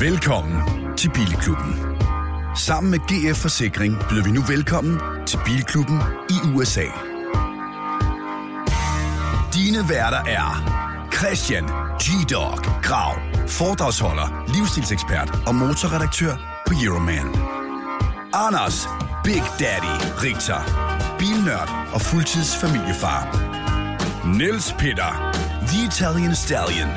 Velkommen til Bilklubben. Sammen med GF Forsikring byder vi nu velkommen til Bilklubben i USA. Dine værter er Christian G-Dog Grav, foredragsholder, livsstilsekspert og motorredaktør på Euroman. Anders Big Daddy Richter, bilnørd og fuldtidsfamiliefar. Niels Peter, The Italian Stallion,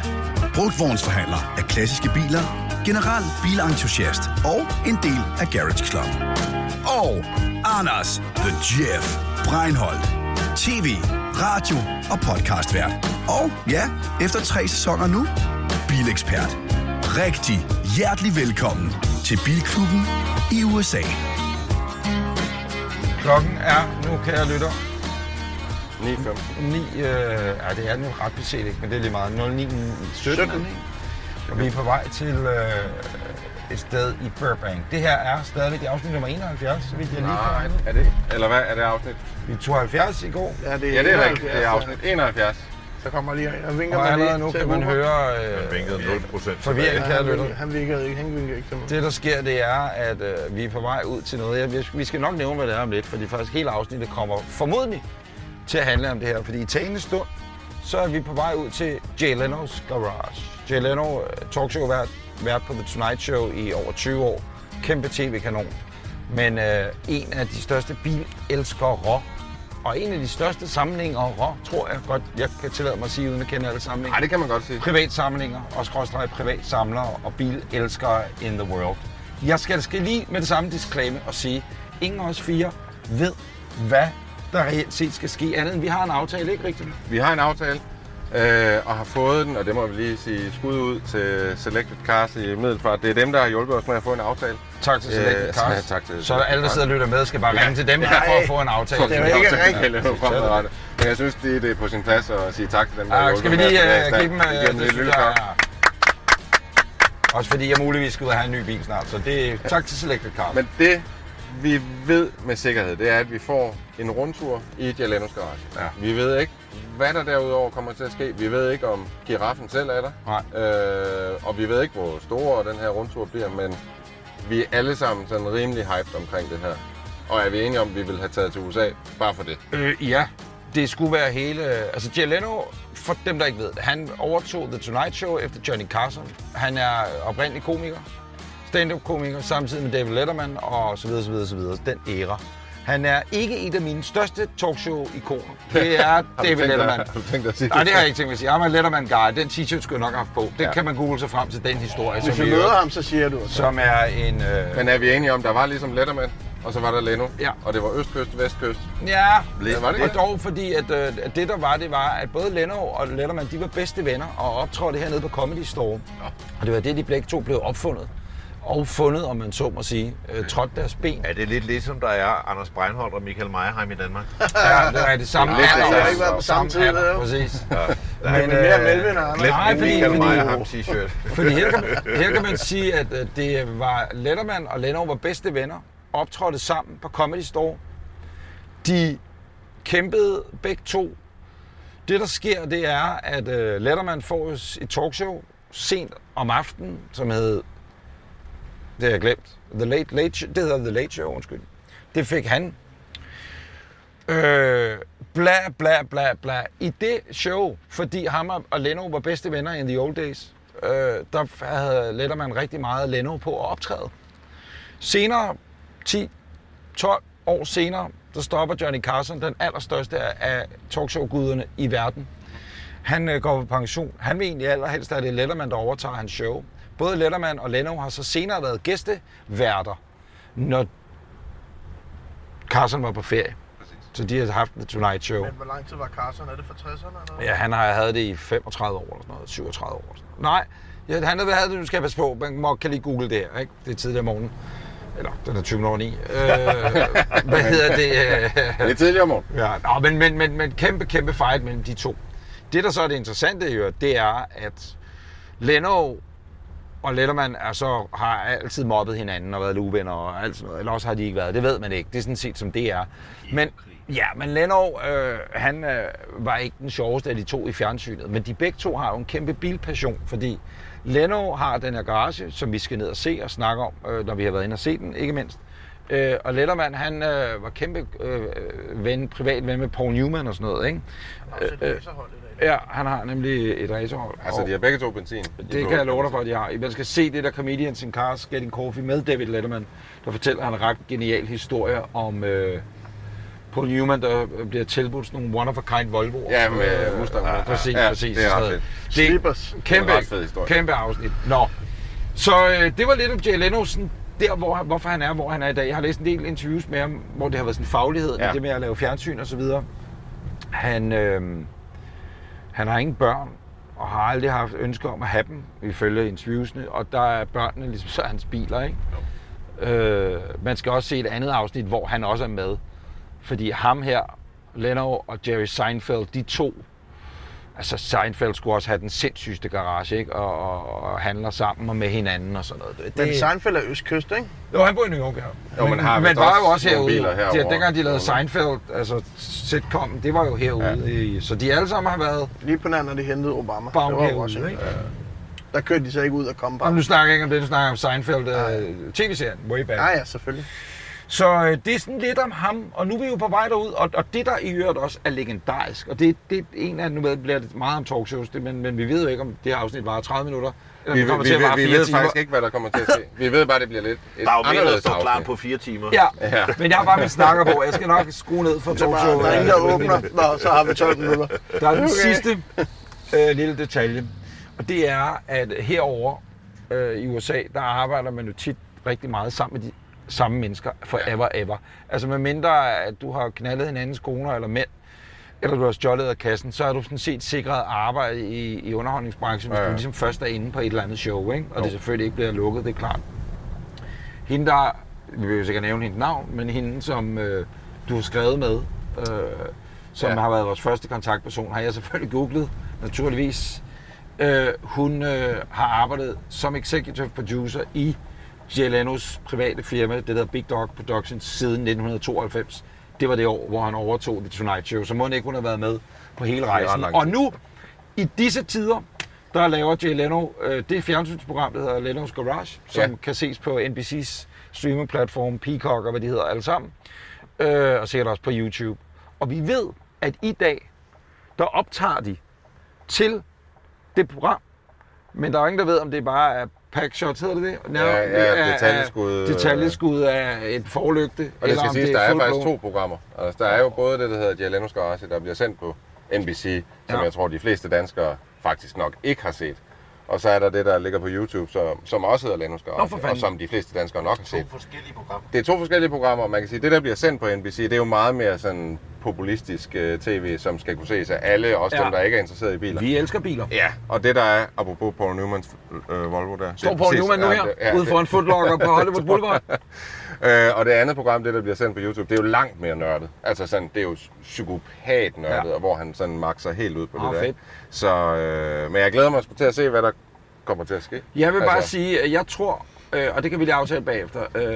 brugtvognsforhandler af klassiske biler, general bilentusiast og en del af Garage Club. Og Anders The Jeff Breinholt, tv, radio og podcastvært. Og ja, efter tre sæsoner nu, bilekspert. Rigtig hjertelig velkommen til Bilklubben i USA. Klokken er nu, kære lytter, 9.15. 9, øh, ja, det er nu ret beset ikke, men det er lige meget, 09, 17, 17. Og vi er på vej til øh, et sted i Burbank. Det her er stadigvæk afsnit nummer 71, så vidt jeg lige Nej, kan er det? Eller hvad er det afsnit? Vi tog 70 i går, Ja, det er, Ja, det er 71, rigtigt. Det er afsnit 71. Så kommer lige og vinker og allerede lige nu kan man høre Han øh, vinkede 0% forvirring, Ja, kære han, lytter. han vinkede ikke, han vinkede ikke til mig. Det, der sker, det er, at øh, vi er på vej ud til noget. Jeg, vi skal nok nævne, hvad det er om lidt, fordi faktisk hele afsnittet kommer formodentlig til at handle om det her. Fordi i talende stund, så er vi på vej ud til Jay Leno's Garage. Jay Leno, øh, talkshow-vært, vært på The Tonight Show i over 20 år. Kæmpe tv-kanon. Men øh, en af de største bilelskere og en af de største sammenhængere, tror jeg godt, jeg kan tillade mig at sige, uden at kende alle sammenhænge Nej, det kan man godt sige. privatsamlinger og skråstrej privatsamlere og bilelskere in the world. Jeg skal, skal lige med det samme disclaimer og sige, ingen af os fire ved, hvad der reelt set skal ske, andet end vi har en aftale, ikke rigtigt? Vi har en aftale, øh, og har fået den, og det må vi lige sige skud ud til Selected Cars i Middelfart. Det er dem, der har hjulpet os med at få en aftale. Tak til Selected Øh, Cars. tak til Så er der alle, der sidder og lytter med, skal bare ringe til dem her for at få en aftale. Det er ikke rigtigt. Men jeg synes, det, det er på sin plads at sige tak til dem, der har Ja, hjulpet skal vi lige uh, af give dem, uh, det synes jeg. Også fordi jeg muligvis skal ud og have en ny bil snart, så det er tak til Selected Cars. Men det, vi ved med sikkerhed, det er, at vi får en rundtur i Jalenos garage. Ja. Vi ved ikke, hvad der derudover kommer til at ske. Vi ved ikke, om giraffen selv er der. Nej. Øh, og vi ved ikke, hvor stor den her rundtur bliver, men vi er alle sammen sådan rimelig hyped omkring det her. Og er vi enige om, at vi vil have taget til USA bare for det? Øh, ja, det skulle være hele... Altså, Jay Leno, for dem, der ikke ved han overtog The Tonight Show efter Johnny Carson. Han er oprindelig komiker, stand-up-komiker, samtidig med David Letterman og så videre, så videre, så videre. Den æra. Han er ikke et af mine største talkshow-ikoner. Det er du David Letterman. Har du tænkt dig at sige Nej, det har jeg ikke tænkt mig at sige. I'm a Letterman-guy. Den t-shirt skulle jeg nok have haft på. Det Ja. kan man google sig frem til den historie, Hvis i møder ham, så siger du. Så. som er en... Øh, Men er vi enige om, der var ligesom Letterman, og så var der Leno, Ja. og det var østkyst, vestkyst. Ja, Lidt. Var det og dog fordi, at, øh, at det der var, det var, at både Leno og Letterman, de var bedste venner og optrådte hernede på Comedy Store. Og det var det, de begge to blev opfundet. Og fundet, om man så må sige, øh, trådte deres ben. Er det lidt ligesom der er Anders Breinholt og Michael Meierheim i Danmark? Ja, det er det samme Lidt alder. det samme. har ikke været på samme tid, det er. Præcis. Men, men mere øh, Melvin og Glem Nej, fordi- Michael fordi- Meierheim t-shirt. Fordi her kan, man, her kan man sige, at øh, det var Letterman og Leno var bedste venner, optrådte sammen på Comedy Store. De kæmpede begge to. Det, der sker, det er, at øh, Letterman får et talkshow sent om aftenen, som hed, det har jeg glemt, The Late, Late Show, det hedder The Late Show, undskyld. Det fik han. Øh, bla, bla, bla, bla. I det show, fordi ham og- Leno var bedste venner in the old days, øh, der havde Letterman rigtig meget Leno på at optræde. Senere, 10-12 år senere, der stopper Johnny Carson, den allerstørste af af talkshow-guderne i verden. Han øh, går på pension. Han vil egentlig allerhelst, at det er Letterman, der overtager hans show. Både Letterman og Leno har så senere været gæsteværter, når Carson var på ferie. Så de har haft The Tonight Show. Men hvor lang tid var Carson? Er det fra 60'erne? Eller? Ja, han har havde det i 35 år eller sådan noget, 37 år. Eller sådan noget. Nej, ja, han har havde det, nu skal jeg passe på, man må, kan lige google det her, ikke? Det er tidligere om morgenen. Eller, den er 20 over 9. Øh, hvad hedder det? Det er tidligere om morgenen. Ja, nå, men, men, men, men kæmpe, kæmpe fight mellem de to. Det, der så er det interessante, jo, det er, at Leno og Letterman er så, har altid mobbet hinanden og været luvenner og alt sådan noget. Eller også har de ikke været. Det ved man ikke. Det er sådan set, som det er. Men Ja, men Leno, øh, han øh, var ikke den sjoveste af de to i fjernsynet, men de begge to har jo en kæmpe bilpassion, fordi Leno har den her garage, som vi skal ned og se og snakke om, øh, når vi har været inde og se den, ikke mindst. Øh, og Letterman, han øh, var kæmpe øh, ven, privat ven med Paul Newman og sådan noget, ikke? Også et Øh, øh, dag. Ja, han har nemlig et racerhold. Altså, de har begge to benzin. De det kan jeg love dig for, at de har. Man skal se det der Comedians in Cars Getting Coffee med David Letterman, der fortæller han en ret genial historie om øh, Paul Newman, der bliver tilbudt sådan nogle one-of-a-kind Volvo. Ja, med Mustang. Ja, præcis, Ja, præcis. det er ret fedt. Det Slippers. kæmpe, Det er kæmpe afsnit. Nå. Så øh, det var lidt om Jay Leno, sådan der, hvor, hvorfor han er, hvor han er i dag. Jeg har læst en del interviews med ham, hvor det har været sådan faglighed, ja. Ja. det med at lave fjernsyn og så videre. Han, øh, han har ingen børn, og har aldrig haft ønske om at have dem, ifølge interviewsene. Og der er børnene ligesom så hans biler, ikke? Øh, man skal også se et andet afsnit, hvor han også er med. Fordi ham her, Leno og Jerry Seinfeld, de to, altså Seinfeld skulle også have den sindssygste garage, ikke? Og, og, og handler sammen og med hinanden og sådan noget. Det, Men Seinfeld er østkyst, ikke? jo, han bor i New York, ja. Jo, men har men var også jo også herude. herovre. De, dengang de lavede Seinfeld, altså sitcom, det var jo herude. Ja. I, så de alle sammen har været Lige på nær, når de hentede Obama. bag Det var herude, også, ikke? Der kørte de så ikke ud og kom Og bare. nu snakker jeg ikke om det, nu snakker om Seinfeld, uh, tv-serien, way back. Ja, ja, selvfølgelig. Så øh, det er sådan lidt om ham, og nu er vi jo på vej derud, og, og det der i øvrigt også er legendarisk, og det, det er en af, nu ved bliver det meget om talkshows, det, men, men vi ved jo ikke, om det her afsnit varer 30 minutter, eller Vi, vi, kommer vi, til at vi, vare vi 4 ved timer. faktisk ikke, hvad der kommer til at ske. Vi ved bare, at det bliver lidt et Der er jo mere, der står klar på fire timer. Ja, Ja. men jeg har bare mit snakker på, jeg skal nok skrue ned for Så bare, talkshow. der er ingen, der åbner. Nå, så har vi 12 minutter. Der er den Okay. sidste øh, lille detalje, og det er, at herover øh, i USA, der arbejder man jo tit rigtig meget sammen med de samme mennesker forever ever. Altså med mindre, at du har knaldet hinandens koner eller mænd, eller du har stjålet af kassen, så er du sådan set sikret arbejde i, i underholdningsbranchen, hvis Ja, ja, du ligesom først er inde på et eller andet show, ikke? og Jo. det selvfølgelig ikke bliver lukket, det er klart. Hende der, vi vil jo sikkert nævne hendes navn, men hende, som øh, du har skrevet med, øh, som ja. har været vores første kontaktperson, har jeg selvfølgelig googlet, naturligvis. Øh, hun øh, har arbejdet som executive producer i Jay Lenos private firma, det der Big Dog Productions, siden 1992. Det var det år, hvor han overtog The Tonight Show, så må hun ikke hun have været med på hele rejsen. Og nu, i disse tider, der laver Jay Leno øh, det fjernsynsprogram, der hedder Lenos Garage, som Ja. kan ses på NBC's streamingplatform, Peacock og hvad de hedder alle sammen, øh, og sikkert også på YouTube. Og vi ved, at i dag, der optager de til det program, men der er ingen, der ved, om det bare er packshots, hedder det det? Nå, Ja, ja, det detaljeskud, øh, Detaljeskud af et forlygte. Og det skal siges, er der er faktisk to programmer. Altså, der er jo både det, der hedder Jalenos Garage, der bliver sendt på NBC, som Ja. jeg tror, de fleste danskere faktisk nok ikke har set. Og så er der det, der ligger på YouTube, som, som også hedder Nå, Garage, og som de fleste danskere nok har set. To forskellige programmer. Det er to forskellige programmer, og man kan sige, det der bliver sendt på NBC, det er jo meget mere sådan populistisk uh, tv, som skal kunne ses af alle, også Ja. dem, der ikke er interesseret i biler. Vi elsker biler. Ja, og det der er, apropos Paul Newmans øh, Volvo der. Står det er Paul Newman nu her, det- ja, ude for en footlocker på Hollywood Boulevard. Øh, og det andet program, det der bliver sendt på YouTube, det er jo langt mere nørdet. Altså sådan, det er jo psykopat nørdet, Ja. og hvor han sådan makser helt ud på Åh, det der. fedt. Så, øh, men jeg glæder mig sgu til at se, hvad der kommer til at ske. Jeg vil bare Altså- sige, at jeg tror, øh, og det kan vi lige aftale bagefter, øh,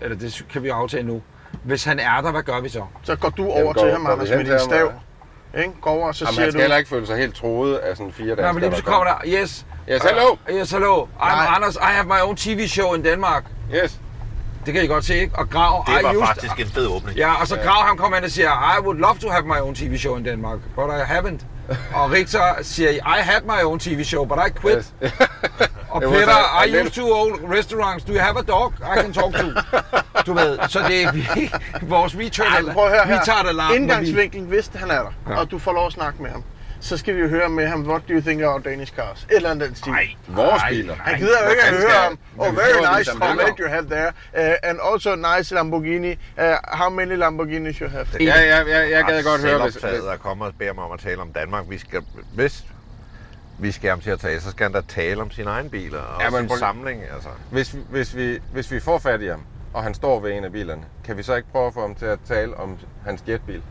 eller det kan vi aftale nu. Hvis han er der, hvad gør vi så? Så går du Jamen, over går- til ham, Anders, med din stav. og- Ikke? Går over, og så Jamen, siger han skal du... heller ikke føle sig helt troet af sådan fire danskere. men lige så kommer der, yes. Yes, hello! Uh, yes, hello. I'm Nej. Anders. I have my own TV show in Denmark. Yes. Det kan I godt se, ikke? Og Grav, Det I var used- faktisk en fed åbning. Ja, og så Grav han kommer ind og siger, I would love to have my own TV show in Denmark, but I haven't. og Richter siger, I had my own TV show, but I quit. yes. Og Peter, I used to own restaurants. Do you have a dog I can talk to? Du ved, så det er vi, vores retard, Ej, prøv at høre her. retard alarm. når vi- Indgangsvinklen, hvis han er der, Ja. og du får lov at snakke med ham, så skal vi jo høre med ham, what do you think about Danish cars? Et eller andet den stil. Ej, Vores biler. Han gider jo ikke at høre ham. Oh, very nice Corvette you have there. Uh, and also nice Lamborghini. Uh, how many Lamborghinis you have? Ja, ja, ja, jeg gad godt høre, hvis... Selvoptaget og kommer og beder mig om at tale om Danmark. Vi skal, hvis vi skal ham til at tale, så skal han da tale om sine egne biler og Ja, sin prøv- samling. Altså. Hvis, hvis, vi, hvis vi får fat i ham, og han står ved en af bilerne, kan vi så ikke prøve at få ham til at tale om hans jetbil?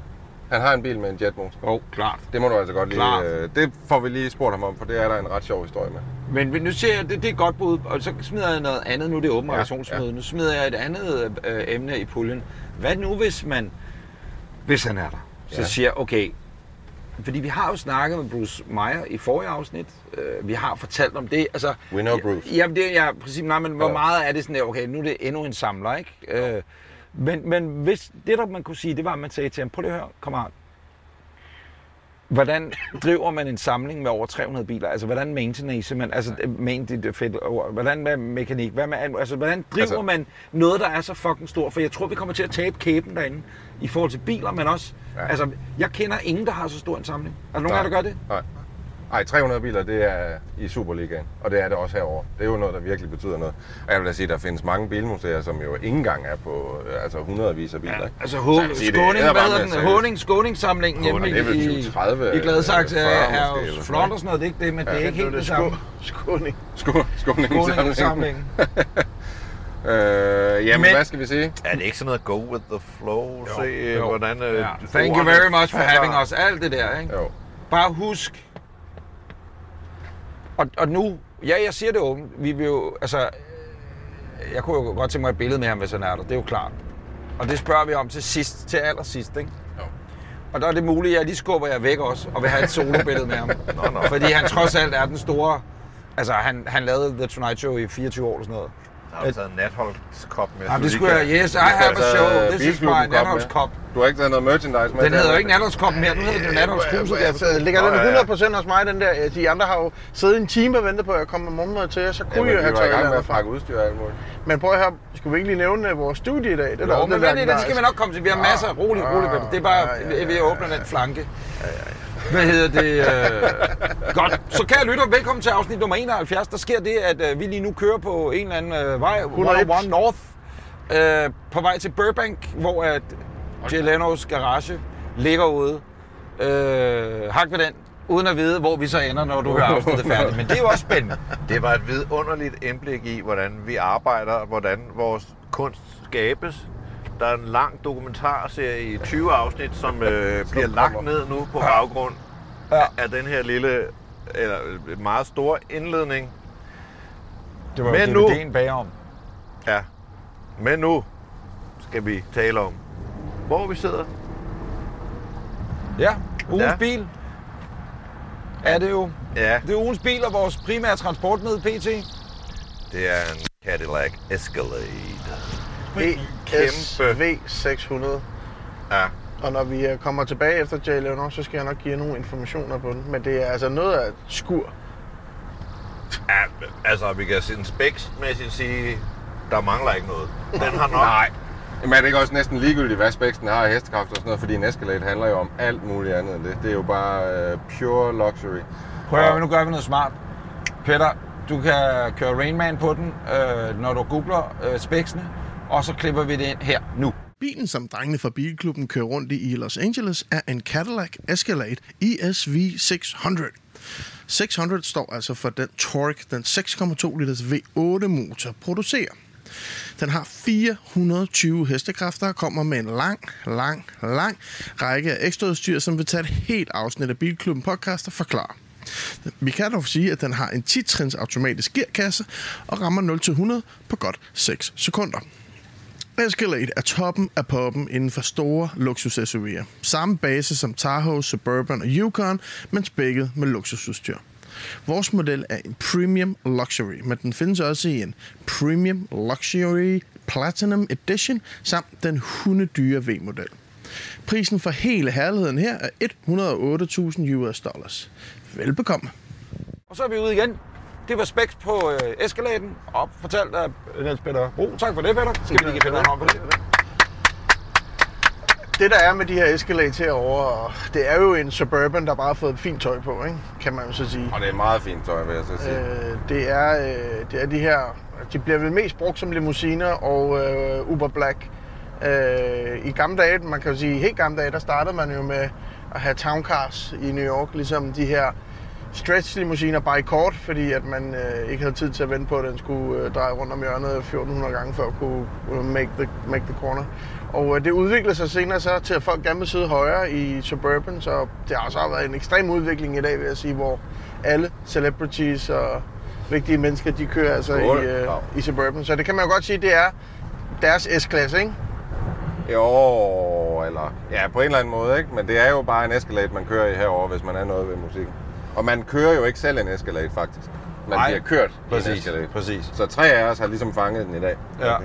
Han har en bil med en jetmotor. Åh, oh, klart. Det må du altså godt lige... Klart. Øh, det får vi lige spurgt ham om, for det er der en ret sjov historie med. Men men nu siger jeg, det, det er godt bud, og så smider jeg noget andet. Nu er det åben Ja, redaktionsmøde. Nu smider jeg et andet øh, emne i puljen. Hvad nu, hvis man hvis han er der, så Ja. siger okay, fordi vi har jo snakket med Bruce Meyer i forrige afsnit. Øh, vi har fortalt om det. Altså, We know Bruce. Jamen, det er ja, præcis. Nej, men hvor Ja. meget er det sådan der, okay, nu er det endnu en samler, ikke? Øh, men, men hvis det, der man kunne sige, det var, at man sagde til ham, prøv lige at høre, kammerat. Hvordan driver man en samling med over 300 biler? Altså, hvordan maintenance man? Altså, main, det er fedt ord. Hvordan med mekanik? Hvad med, altså, hvordan driver altså, man noget, der er så fucking stort? For jeg tror, vi kommer til at tabe kæben derinde i forhold til biler, men også... Ja. Altså, jeg kender ingen, der har så stor en samling. Er der nogen af jer, der gør det? Nej. Ej, 300 biler, det er i Superligaen, og det er det også herover. Det er jo noget, der virkelig betyder noget. Og jeg vil da sige, der findes mange bilmuseer, som jo ikke engang er på øh, altså hundredvis af biler. ikke? Altså, Så H- sige, det Skåning, er hvad hedder med den? Håning, Skåningssamlingen hjemme er i, 20-30, i Gladsaxe er, 40 er jo flot og sådan noget, det er ikke det, men det er ikke helt det samme. Skåning. Skå, skåningssamlingen. Skåningssamlingen. Øh, jamen, Men- hvad skal vi sige? Er det ikke sådan noget go with the flow? Se, jo. hvordan... øh, Ja. Thank you very much for having us. Alt det der, ikke? Jo. Bare husk. Og, og nu, ja, jeg siger det åbent. Vi vil jo, altså, jeg kunne jo godt tænke mig et billede med ham, hvis han er der. Det er jo klart. Og det spørger vi om til sidst, til allersidst, ikke? Jo. Og der er det muligt, at jeg lige skubber jer væk også, og vil have et solobillede med ham. Nå, nå. Fordi han trods alt er den store... Altså, han, han lavede The Tonight Show i 24 år eller sådan noget. Har du taget en natholdskop med? Jamen, det skulle jeg... Yes, I have a show. This is my. Natholds Cup. Du har ikke taget noget merchandise med? Den hedder jo ikke Natholds Cup mere, nu hedder den Natholds. Altså, ligger den ja, ja. 100% hos mig, den der. De andre har jo siddet en time og ventet på, at jeg kommer med morgenmad til jer, så kunne jeg have taget gang med det at pakke udstyr og alt muligt. Men prøv at høre, skulle vi ikke lige nævne øh, vores studie i dag? Det er Jo, men den skal vi nok komme til. Vi har masser roligt. Peter. Det er bare, Ja, ja, ja, vi åbner den flanke. Hvad hedder det? Øh... Godt. Så kære lytter, velkommen til afsnit nummer 71. Der sker det, at øh, vi lige nu kører på en eller anden øh, vej, 101 North, øh, på vej til Burbank, hvor at Jay Lenos garage ligger ude. Øh, hak ved den, uden at vide, hvor vi så ender, når du hører afsnittet færdigt. Men det er jo også spændende. Det var et vidunderligt indblik i, hvordan vi arbejder, hvordan vores kunst skabes. Der er en lang dokumentarserie i 20 afsnit, som øh, bliver lagt ned nu på baggrund Ja. af den her lille, eller øh, meget store indledning. Det var Men jo nu- DVD'en bagom. Ja. Men nu skal vi tale om, hvor vi sidder. Ja, ugens Ja. bil er det jo. Ja, Det er ugens bil og vores primære transportmiddel PT. det er en Cadillac Escalade. ESV 600. Ja, Og når vi øh, kommer tilbage efter Jay Leonor, så skal jeg nok give jer nogle informationer på den. Men det er altså noget af et skur. ja altså vi kan sådan specsmæssigt sige, der mangler ikke noget. Den har nok... Nej. Men er det ikke også næsten ligegyldigt, hvad speksen har af hestekraft og sådan noget, fordi en Escalade handler jo om alt muligt andet end det. Det er jo bare uh, pure luxury. Prøv at høre, nu gør vi noget smart. Peter, du kan køre Rainman på den, øh, når du googler øh, spæksene, og så klipper vi det ind her nu. Bilen, som drengene fra Bilklubben kører rundt i i Los Angeles, er en Cadillac Escalade ESV 600. 600 står altså for den torque, den 6,2 liters V8 motor producerer. Den har 420 hestekræfter og kommer med en lang, lang, lang række af ekstraudstyr, som vil tage et helt afsnit af Bilklubben podcast og forklare. Vi kan dog sige, at den har en 10-trins automatisk gearkasse og rammer 0-100 på godt 6 sekunder. Escalade er toppen af poppen inden for store luksus SUV'er. Samme base som Tahoe, Suburban og Yukon, men spækket med luksusudstyr. Vores model er en Premium Luxury, men den findes også i en Premium Luxury Platinum Edition samt den hundedyre V-model. Prisen for hele herligheden her er 108.000 US dollars. Velbekomme. Og så er vi ude igen. Det var specs på øh, Escaladen, og fortalt af Niels Peter Bro. Tak for det, Peter. Skal vi lige give Peter en hånd for det? Det der er med de her Escalades herovre, det er jo en Suburban, der bare har fået fint tøj på, ikke? kan man jo så sige. Og det er meget fint tøj, vil jeg så sige. Øh, det, er, øh, det er de her, de bliver vel mest brugt som limousiner og øh, Uber Black. Øh, I gamle dage, man kan jo sige, helt gamle dage, der startede man jo med at have town cars i New York, ligesom de her stretch limousiner bare i kort, fordi at man øh, ikke havde tid til at vente på, at den skulle øh, dreje rundt om hjørnet 1400 gange for at kunne øh, make, the, make the corner. Og øh, det udviklede sig senere så til, at folk gerne vil sidde højere i Suburban, så det har så været en ekstrem udvikling i dag, vil jeg sige, hvor alle celebrities og vigtige mennesker, de kører altså Skål. i, øh, i Suburban. Så det kan man jo godt sige, det er deres S-klasse, ikke? Jo, eller ja, på en eller anden måde, ikke? Men det er jo bare en Escalade, man kører i herover, hvis man er noget ved musikken. Og man kører jo ikke selv en Escalade, faktisk. Man Nej, bliver kørt i en præcis, Escalade. præcis. Så tre af os har ligesom fanget den i dag. Ja,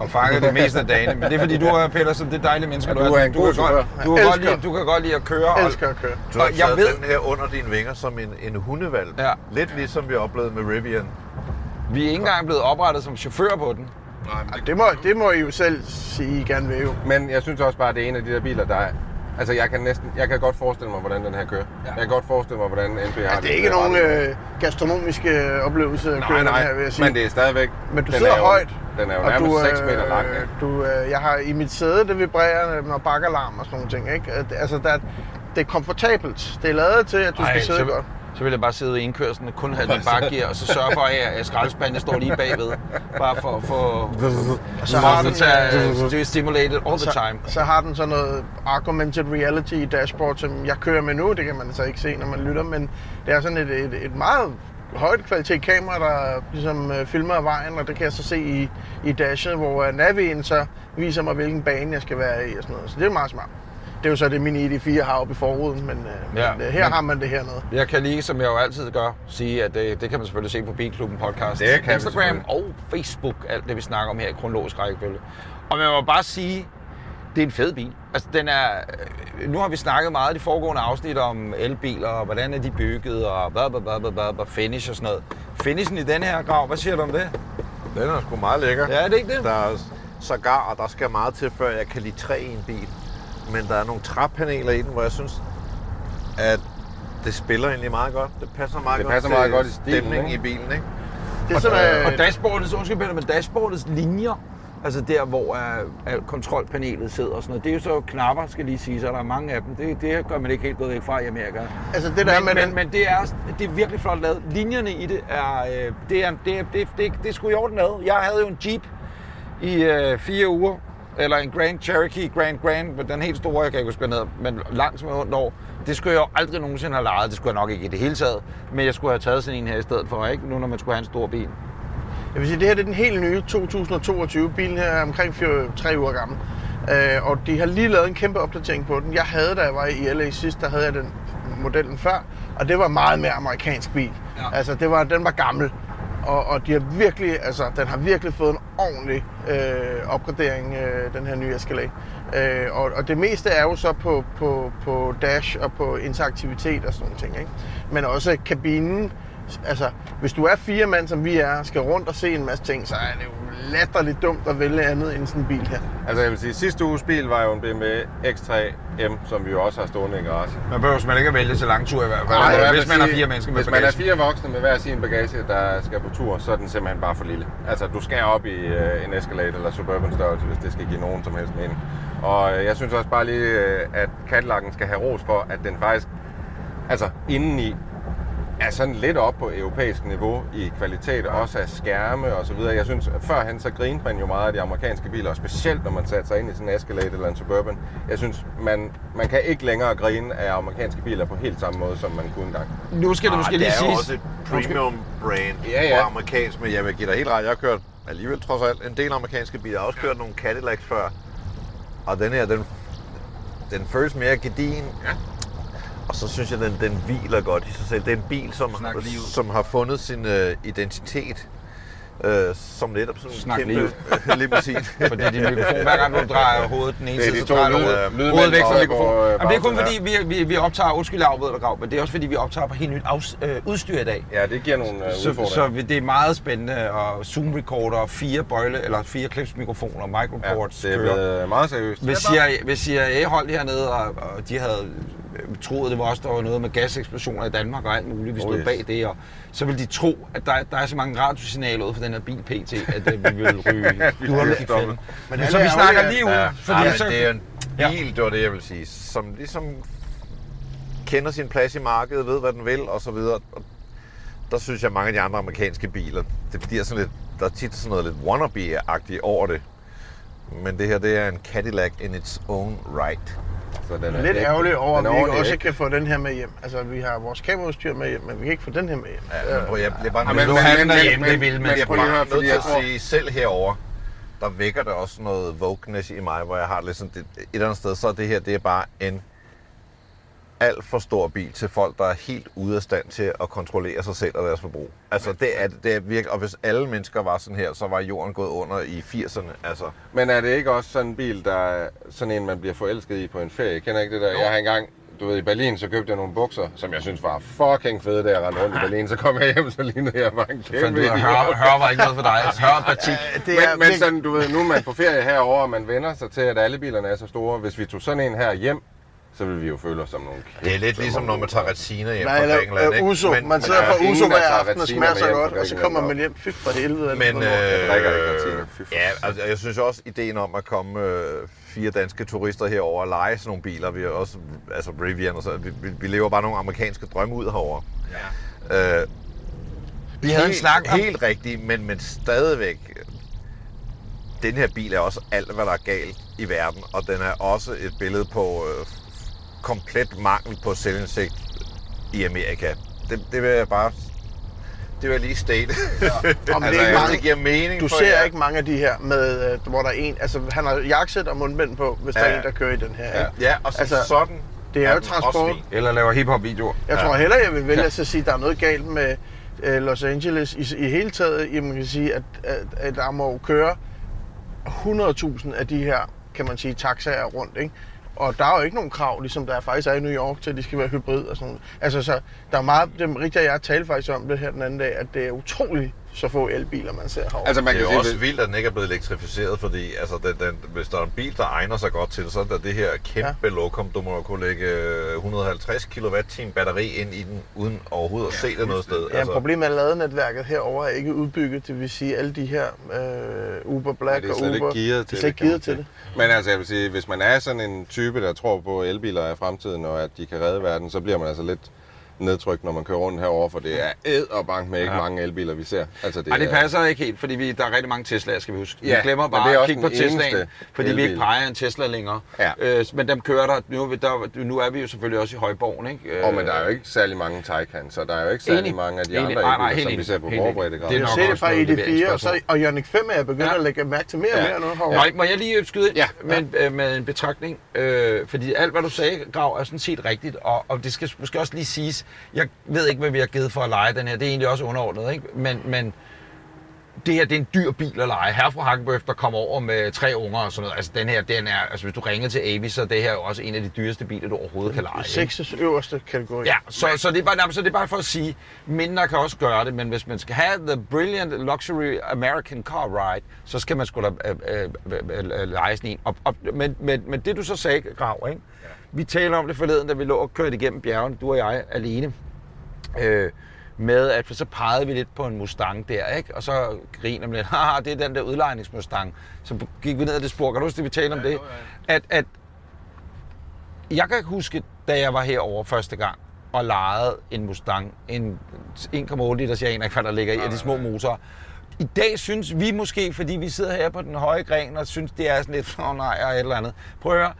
og fanget det meste af dagene. Men det er fordi, du er, Peter, som det dejlige menneske, Ja, du er en du, god kan godt, du, kan godt lide, du kan godt lide at køre. og- elsker at køre. Du har Og jeg ved- den her under dine vinger som en, en hundevalg. Ja. Lidt ligesom vi oplevede med Rivian. Vi er ikke engang blevet oprettet som chauffør på den. Det må, det må I jo selv sige, I gerne vil jo. Men jeg synes også bare, at det er en af de der biler, der er... Altså, jeg kan næsten... Jeg kan godt forestille mig, hvordan den her kører. Ja. Jeg kan godt forestille mig, hvordan NP har Altså, det er ikke nogen øh, gastronomiske oplevelse at køre Nej, nej, den her, vil jeg sige. men det er stadigvæk... Men du den sidder er jo, højt. Den er jo nærmest du, 6 meter øh, lang. ikke? Du, øh, jeg har i mit sæde, det vibrerer med bakkelarm og sådan nogle ting. Ikke? Altså, der, det er komfortabelt. Det er lavet til, at du skal sidde så, godt. Så vil jeg bare sidde i indkørslen, kun have den bakgear, og så sørge for, at skraldespanden står lige bagved. Bare for få... Og så har den, den... stimulated all the Så, time. så har den sådan noget augmented reality dashboard, som jeg kører med nu. Det kan man så ikke se, når man lytter, men det er sådan et, et, et meget højt kvalitet kamera, der ligesom øh, filmer vejen, og det kan jeg så se i, i dashet, hvor øh, navien så viser mig, hvilken bane jeg skal være i og sådan noget. Så det er meget smart. Det er jo så det min ID4 har oppe i forruden, men, øh, Ja, men øh, her men- har man det hernede. Jeg kan lige, som jeg jo altid gør, sige, at det, det kan man selvfølgelig se på Bilklubben podcast. Det kan Instagram og Facebook, alt det vi snakker om her i kronologisk rækkefølge. Og man må bare sige, det er en fed bil. Altså, den er, øh, nu har vi snakket meget i de foregående afsnit om elbiler, og hvordan er de bygget, og hvad, hvad, hvad, hvad, hvad, hvad, finish og sådan noget. Finishen i den her grav, hvad siger du om det? Den er sgu meget lækker. Ja, er det ikke det? Der er sågar, og der skal meget til, før jeg kan lide træ i en bil. Men der er nogle træpaneler i den, hvor jeg synes, at det spiller egentlig meget godt. Det passer meget Det godt passer meget godt i stilen, stemningen ikke? i bilen, ikke? Det er sådan, Og øh, dashboardets, undskyld Peter, men dashboardets linjer, altså der, hvor er, er kontrolpanelet sidder og sådan noget, det er jo så knapper, skal lige sige, så der er mange af dem. Det, det gør man ikke helt gået væk fra i Amerika. altså det der er men, med men, den, men det, er, det er virkelig flot lavet. Linjerne i det er, øh, det er, det er, det, det, er- det er sgu i orden lavet. Jeg havde jo en Jeep i øh, fire uger, eller en Grand Cherokee Grand Grand, men den helt store, jeg kan ikke huske, hedder, men langt som ondt over. Det skulle jeg jo aldrig nogensinde have lejet, det skulle jeg nok ikke i det hele taget, men jeg skulle have taget sådan en her i stedet for, ikke? Nu når man skulle have en stor bil. Jeg vil sige, det her det er den helt nye 2022. Bilen her er omkring 4-3 uger gammel. Øh, og de har lige lavet en kæmpe opdatering på den. Jeg havde, da jeg var i LA sidst, der havde jeg den modellen før, og det var meget mere amerikansk bil. Ja. Altså, det var, den var gammel. Og, og de har virkelig, altså, den har virkelig fået en ordentlig øh, opgradering, øh, den her nye Escalade. Øh, og, og det meste er jo så på, på, på dash og på interaktivitet og sådan nogle ting. Ikke? Men også kabinen. Altså, hvis du er fire mand, som vi er, skal rundt og se en masse ting, så er det jo latterligt dumt at vælge andet end sådan en bil her. Altså, jeg vil sige, sidste uges bil var jo en BMW X3 M, som vi jo også har stående i garagen. Man behøver man ikke at vælge så lang tur i hvert fald, Nej, jeg hvis man har fire mennesker med Hvis man er bagage. fire voksne med hver sin bagage, der skal på tur, så er den simpelthen bare for lille. Altså, du skal op i øh, en Escalade eller Suburban størrelse, hvis det skal give nogen som helst mening. Og øh, jeg synes også bare lige, øh, at Cadillac'en skal have ros for, at den faktisk, altså indeni, er sådan lidt op på europæisk niveau i kvalitet, også af skærme og så videre. Jeg synes, førhen så grinede man jo meget af de amerikanske biler, og specielt når man satte sig ind i sådan en Escalade eller en Suburban. Jeg synes, man, man kan ikke længere grine af amerikanske biler på helt samme måde, som man kunne engang. Nu skal det måske Ah, lige det er jo siges. også et premium brand Ja, ja. på amerikansk, men jeg vil give dig helt ret. Jeg har kørt alligevel trods alt en del amerikanske biler. Jeg har også kørt nogle Cadillacs før. Og den her, den, den føles mere gedin. Ja. Og så synes jeg, den, den hviler godt i sig selv. Det er en bil, som, lige som har fundet sin uh, identitet. Uh, som netop sådan Snak lige kæmpe limousin. Fordi din mikrofon, hver gang du drejer hovedet den ene Det er side, de så drejer du hovedet- lydmænd, hovedet væk fra mikrofonen. øh, Jamen, det er kun fordi, vi, vi, vi optager, undskyld, jeg afbryder dig, Grav, men det er også fordi, vi optager på helt nyt afs, øh, udstyr i dag. Ja, det giver nogle øh, Så, udfordringer. så vi- det er meget spændende, og Zoom recorder, fire bøjle, eller fire klipsmikrofoner, ja, microports det er blevet meget seriøst. Hvis CIA, hvis CIA holdt hernede, og, og de havde øh, troet, det var også, der var noget med gaseksplosioner i Danmark og alt muligt, vi stod Oh, yes. bag det, og så ville de tro, at der, der er så mange radiosignaler ud for den her bil PT, at øh, vi ville ryge. du har ikke stoppet. Men Men så det vi er snakker lige ud, Ja, fordi ja, så... det er en Ja. bil, det var det, jeg vil sige, som ligesom kender sin plads i markedet, ved, hvad den vil, og så videre. Og der synes jeg, at mange af de andre amerikanske biler, det bliver sådan lidt, der er tit sådan noget lidt wannabe-agtigt over det. Men det her, det er en Cadillac in its own right. Så den Lidt ægte. ærgerligt over, at er vi ikke også kan få den her med hjem. Altså, vi har vores kameraudstyr med hjem, men vi kan ikke få den her med hjem. Ja, men prøv, jeg bliver bare Ja, nødt den men- derhjemme, men- det vil men jeg er nødt fordi til at sige selv herover, der vækker det også noget wokeness i mig, hvor jeg har lidt sådan, det, et eller andet sted, så er det her, det er bare en alt for stor bil til folk, der er helt ude af stand til at kontrollere sig selv og deres forbrug. Altså, det er, det er virkelig, og hvis alle mennesker var sådan her, så var jorden gået under i 80'erne. Altså, Men er det ikke også sådan en bil, der er sådan en, man bliver forelsket i på en ferie? Jeg kender ikke det der? Jeg har engang, du ved, i Berlin, så købte jeg nogle bukser, som jeg synes var fucking fede, da jeg rendte rundt i Berlin. Så kom jeg hjem, så lignede jeg bare en kæmpe idiot. høre, høre var ikke noget for dig. Høre batik. Det er Men, men sådan, du ved, nu er man på ferie herover, og man vender sig til, at alle bilerne er så store. Hvis vi tog sådan en her hjem, så ville vi jo føle os som nogle det er lidt ligesom, når man tager Retsina hjem Nej, fra eller Grækenland, øh, ikke? Uso. Men, Man sidder er ingen, Uso hver aften og smager fra godt, og så kommer man hjem. Fy for helvede. Men, øh, for ja, altså, jeg synes også, ideen om at komme øh, fire danske turister herover og lege sådan nogle biler, vi er også, altså Rivian og så, vi, vi, lever bare nogle amerikanske drømme ud herover. Ja. Øh, Vi havde en helt, snak om... Helt rigtigt, men, men stadigvæk, den her bil er også alt, hvad der er galt i verden, og den er også et billede på øh, komplet mangel på selvindsigt i Amerika. Det, det vil jeg bare det vil jeg lige state. Ja. Om det altså, er ikke synes, mange- det giver mening Du for ser jer. ikke mange af de her, med, øh, hvor der er en... Altså, han har jakkesæt og mundbind på, hvis der Ja. er en, der kører i den her. Ja, Ikke? ja og så Altså, sådan det er jo transport. Eller laver hiphop-videoer. Jeg tror hellere, jeg vil vælge at sige, at der er noget galt med øh, Los Angeles i, i hele taget. Jamen, man kan sige, at, at, at der må køre 100.000 af de her, kan man sige, taxaer rundt, ikke? Og der er jo ikke nogen krav, ligesom der faktisk er i New York, til at de skal være hybrid og sådan noget. Altså, så der er meget, det er rigtigt, jeg talte faktisk om det her den anden dag, at det er utroligt så få elbiler, man ser herovre. Altså man Det kan er sige, jo også hvis- vildt, at den ikke er blevet elektrificeret, fordi altså, den, den, hvis der er en bil, der egner sig godt til det, så er der det her kæmpe ja. lokum. Du må jo kunne lægge øh, 150 kWh batteri ind i den, uden overhovedet at se det noget sted. Ja, altså. problemet er, at ladenetværket herover er ikke udbygget. Det vil sige, alle de her øh, Uber Black det er og Uber, ikke gearet til er slet ikke kan man gearet til sige. det. Men altså, jeg vil sige, hvis man er sådan en type, der tror på, at elbiler er fremtiden, og at de kan redde verden, så bliver man altså lidt nedtrykt, når man kører rundt herover, for det er æd og bank med ikke Ja. mange elbiler, vi ser. Altså, det Nej, det er- passer ikke helt, fordi vi, der er rigtig mange Teslaer, skal vi huske. Ja, vi glemmer bare det er at kigge på Teslaen, fordi vi ikke elbil. peger en Tesla længere. Ja. Øh, men dem kører der nu, er vi- der, nu er vi jo selvfølgelig også i Højborgen, ikke? Og men der er jo ikke særlig mange Taycan, så der er jo ikke særlig Enig. mange af de Enig. andre Nej, nej, elbiler, helt som vi ser på forberedte. Det er nok ser det fra noget ID4, og, så, og Ioniq 5 er jeg begyndt Ja. at lægge mærke til mere og mere nu herovre. Må, må jeg lige skyde ind Ja. med, øh, med en betragtning? Øh, fordi alt, hvad du sagde, Grav, er sådan set rigtigt, og, og det skal måske også lige siges, jeg ved ikke, hvad vi har givet for at lege den her, det er egentlig også underordnet, ikke? Men, men det her, det er en dyr bil at lege. Her fra Hakkebøf, der kommer over med tre unger og sådan noget. Altså, den her, den er, altså, hvis du ringer til Avis, så er det her jo også en af de dyreste biler, du overhovedet kan lege. Sexes øverste kategori. Ja, så, så, det er bare, nej, så det er bare for at sige, mindre kan også gøre det, men hvis man skal have the brilliant luxury American car ride, så skal man sgu da øh, øh, øh, øh, lege sådan en. Og, og, men, men, men det du så sagde, Grav, ikke? Ja. Vi taler om det forleden, da vi lå og kørte igennem bjergene, du og jeg alene, øh, med at så pegede vi lidt på en Mustang der, ikke? og så griner man lidt, haha, det er den der udlejningsmustang. Så gik vi ned ad det spor, kan du huske, det, vi talte om det? At, at jeg kan huske, da jeg var herover første gang og lejede en Mustang, en 1,8 liters, jeg aner ikke, hvad der ligger i, af de små motorer. I dag synes vi måske, fordi vi sidder her på den høje gren og synes, det er sådan lidt, åh oh, nej, og et eller andet. Prøv at høre,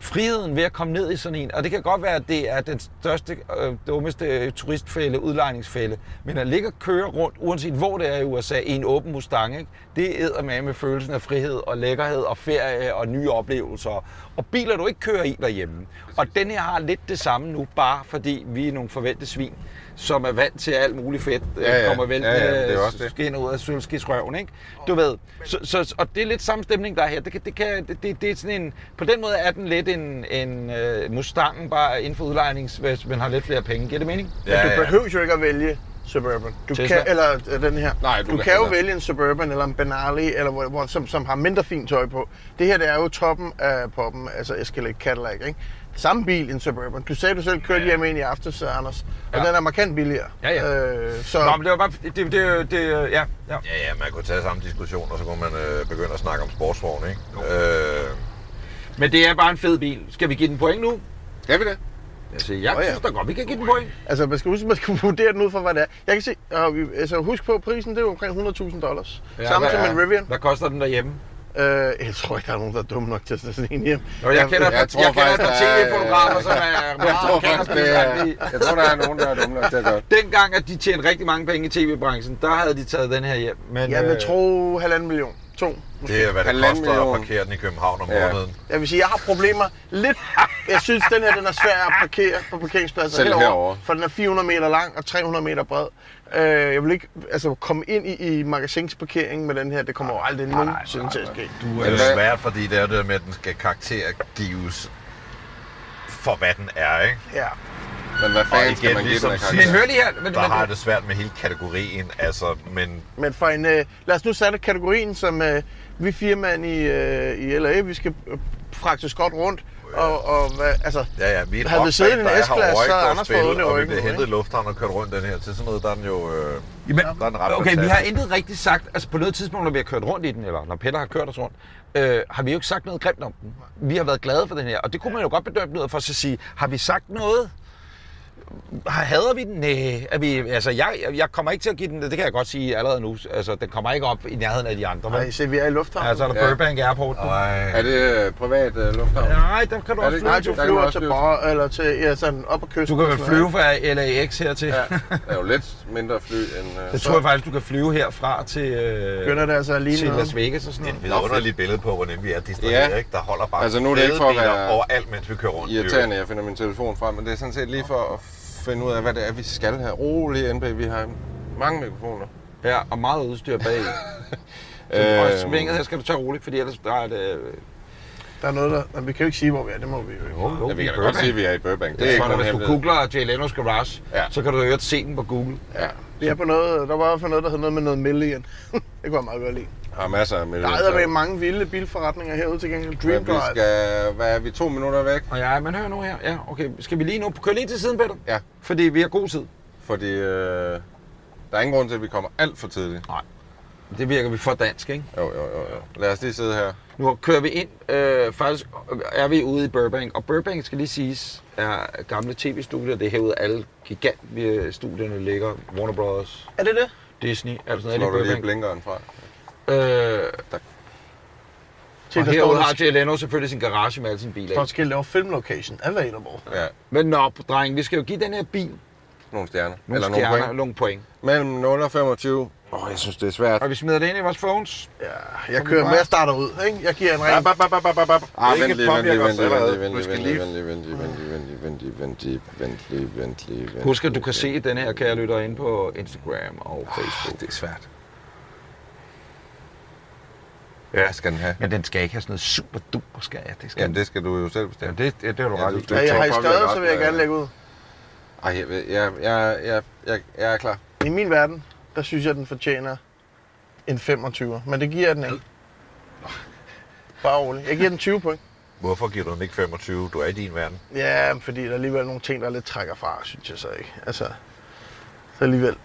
friheden ved at komme ned i sådan en, og det kan godt være, at det er den største, øh, dummeste turistfælde, udlejningsfælde, men at ligge og køre rundt, uanset hvor det er i USA, i en åben Mustang, ikke? det æder med med følelsen af frihed og lækkerhed og ferie og nye oplevelser. Og biler, du ikke kører i derhjemme. Og den her har lidt det samme nu, bare fordi vi er nogle forventede svin, som er vant til alt muligt fedt, øh, Ja, ja. kommer vel Ja, ja, det er også det. skin ud af sølvskisrøven, ikke? Du ved, så, så, og det er lidt samme stemning, der er her. Det, kan, det, kan, det, det, det er sådan en, på den måde er den lidt en, en uh, Mustang, bare inden for udlejnings, hvis man har lidt flere penge. Giver det mening? Men du behøver jo ikke at vælge Suburban. Du Tesla? kan, eller øh, den her. Nej, du, du du kan- kan jo altså- vælge en Suburban eller en Benali, eller hvor, hvor, som, som har mindre fint tøj på. Det her, det er jo toppen af poppen, altså Escalade Cadillac, ikke? Samme bil, en Suburban. Du sagde, du selv kørte hjem ind i aftes, Anders. Og Ja. den er markant billigere. Ja, ja. Øh, så, Nå, men det var bare, det, det, det, det ja, ja. Ja, ja, man kunne tage samme diskussion, og så kunne man øh, begynde at snakke om sportsvogn, ikke? Øh, Men det er bare en fed bil. Skal vi give den point nu? Skal vi det? Jeg siger, jeg Nå ja. synes da godt, vi kan give den point. altså, man skal huske, man skal vurdere den ud fra, hvad det er. Jeg kan se, og, vi- altså, husk på, prisen det er jo omkring 100.000 dollars. Ja, Samme som en Rivian. Hvad koster den derhjemme? Øh, jeg tror ikke, der er nogen, der er dumme nok til at tage sådan en hjem. Nå, jeg kender, jeg jeg, tror jeg kender et par faktisk, er- tv-fotografer, som er Jeg tror faktisk, det er, jeg tror, der er nogen, der er dumme nok til at gøre. Dengang, at de tjente rigtig mange penge i tv-branchen, der havde de taget den her hjem. Men, Jeg vil øh, tro halvanden million. To. Det er, hvad det koster at million. parkere den i København om Ja. måneden. Jeg vil sige, jeg har problemer lidt. Jeg synes, den her den er svær at parkere på parkeringspladser Selv herovre. For den er 400 meter lang og 300 meter bred. Øh, jeg vil ikke altså, komme ind i, i magasinsparkeringen med den her. Det kommer jo aldrig nogensinde til at ske. Det er jo svært, fordi det er det med, at den skal karaktergives for hvad den er, ikke? Ja. Men hvad fanden skal man give ligesom den her karakter? hør lige her. Men, Der men, har det svært med hele kategorien, altså, men Men for en, øh, lad os nu sætte kategorien, som øh, vi firmaen i, øh, i LA, vi skal øh, fragtes godt rundt. Og, og hvad, altså, ja, ja, vi er Havde vi siddet i en er S-klasse, så havde Anders fået ondt i og vi nu, hentet i lufthavn og kørt rundt den her til sådan noget, der er den jo... Øh, Jamen, der er den ret okay, vi har intet rigtigt sagt. Altså på noget tidspunkt, når vi har kørt rundt i den, eller når Peter har kørt os rundt, øh, har vi jo ikke sagt noget grimt om den. Vi har været glade for den her, og det kunne man jo godt bedømme noget for at så sige, har vi sagt noget? Har- Hader vi den? Nej. Er vi, altså, jeg, jeg kommer ikke til at give den, det kan jeg godt sige allerede nu. Altså, den kommer ikke op i nærheden af de andre. nej, se, vi er i lufthavnen. Altså, er der Ja. Burbank Airport. nu? Ej, Er det øh, privat øh, lufthavn? Nej, der kan du Er også det flyve Nej, til. du flyver til. Borg, eller til, ja, sådan op på kysten. Du kan vel noget. flyve fra LAX hertil. Ja, det er jo lidt mindre fly end... Øh, Det tror jeg faktisk, du kan flyve herfra til, Begynder det altså at ligne til noget. Las Vegas og sådan det er et noget. vidunderligt billede på, hvor nemt vi er distraheret, Ja. ikke? Der holder bare Altså, nu er det ikke for at være overalt, mens vi kører rundt. irriterende, jeg finder min telefon frem, men det er sådan set lige for at finde ud af, hvad det er, vi skal have. Rolig, NP, vi har mange mikrofoner. Ja, og meget udstyr bag. Så Øh, øh, svinget her skal du tage roligt, fordi ellers der er det... øh, Der er noget, der... Men vi kan jo ikke sige, hvor vi er. Det må vi jo ikke. Ja, vi kan da godt sige, at vi er i Burbank. Det er Jeg ikke tror, hvis du googler Jay Leno's Garage, Ja. så kan du jo se den på Google. Ja, Vi er på noget... Der var i hvert fald noget, der hed noget med noget million. det kunne jeg meget godt lide. har masser af Der milliarder. er der mange vilde bilforretninger herude til gengæld. Dream Men vi Drive. skal... Hvad er vi? To minutter væk? Og ja, men hør nu her. Ja, okay. Skal vi lige nu køre lige til siden, Peter? Ja. Fordi vi har god tid. Fordi øh, der er ingen grund til, at vi kommer alt for tidligt. Det virker vi for dansk, ikke? Jo, jo, jo, jo. Lad os lige sidde her. Nu kører vi ind. Øh, faktisk er vi ude i Burbank. Og Burbank, skal lige siges, er gamle tv-studier. Det er herude alle gigantstudierne ligger. Warner Brothers, Er det det? Disney, alt sådan Slår du lige blinkeren fra. Øh, Se, og herude har Jay Leno selvfølgelig sin garage med alle sine biler. der skal lave film location available. Ja, Men nå, dreng, vi skal jo give den her bil nogle stjerner. nogle Eller stjerner nogle og point. nogle point. Mellem 0 og 25. Åh, oh, jeg synes, det er svært. Og vi smider det ind i vores phones. Ja, jeg kører med, jeg starter ud. Ikke? Jeg giver en ring. Bap, bap, bap, bap, bap. Ah, vent lige, vent lige, vent lige, vent lige, vent lige vent lige, vent lige, vent lige, vent lige, vent lige, vent lige, vent. Husk, at du kan se den her, kære lytter, inde på Instagram og Facebook. Det er svært. Ja, skal den have? Men den skal ikke have sådan noget super duper skal jeg. Det skal Jamen, det skal du jo selv ja, bestemme. det, det, det har du Ja, ret i. Ja, jeg har I skrevet, så vil jeg gerne øh, lægge ud. Ej, jeg, jeg, jeg, jeg, jeg, jeg er klar. I min verden, der synes jeg, den fortjener en 25. Men det giver jeg den ikke. Bare rolig. Jeg giver den 20 point. Hvorfor giver du den ikke 25? Du er i din verden. Ja, fordi der er alligevel nogle ting, der lidt trækker fra, synes jeg så ikke. Altså, så alligevel.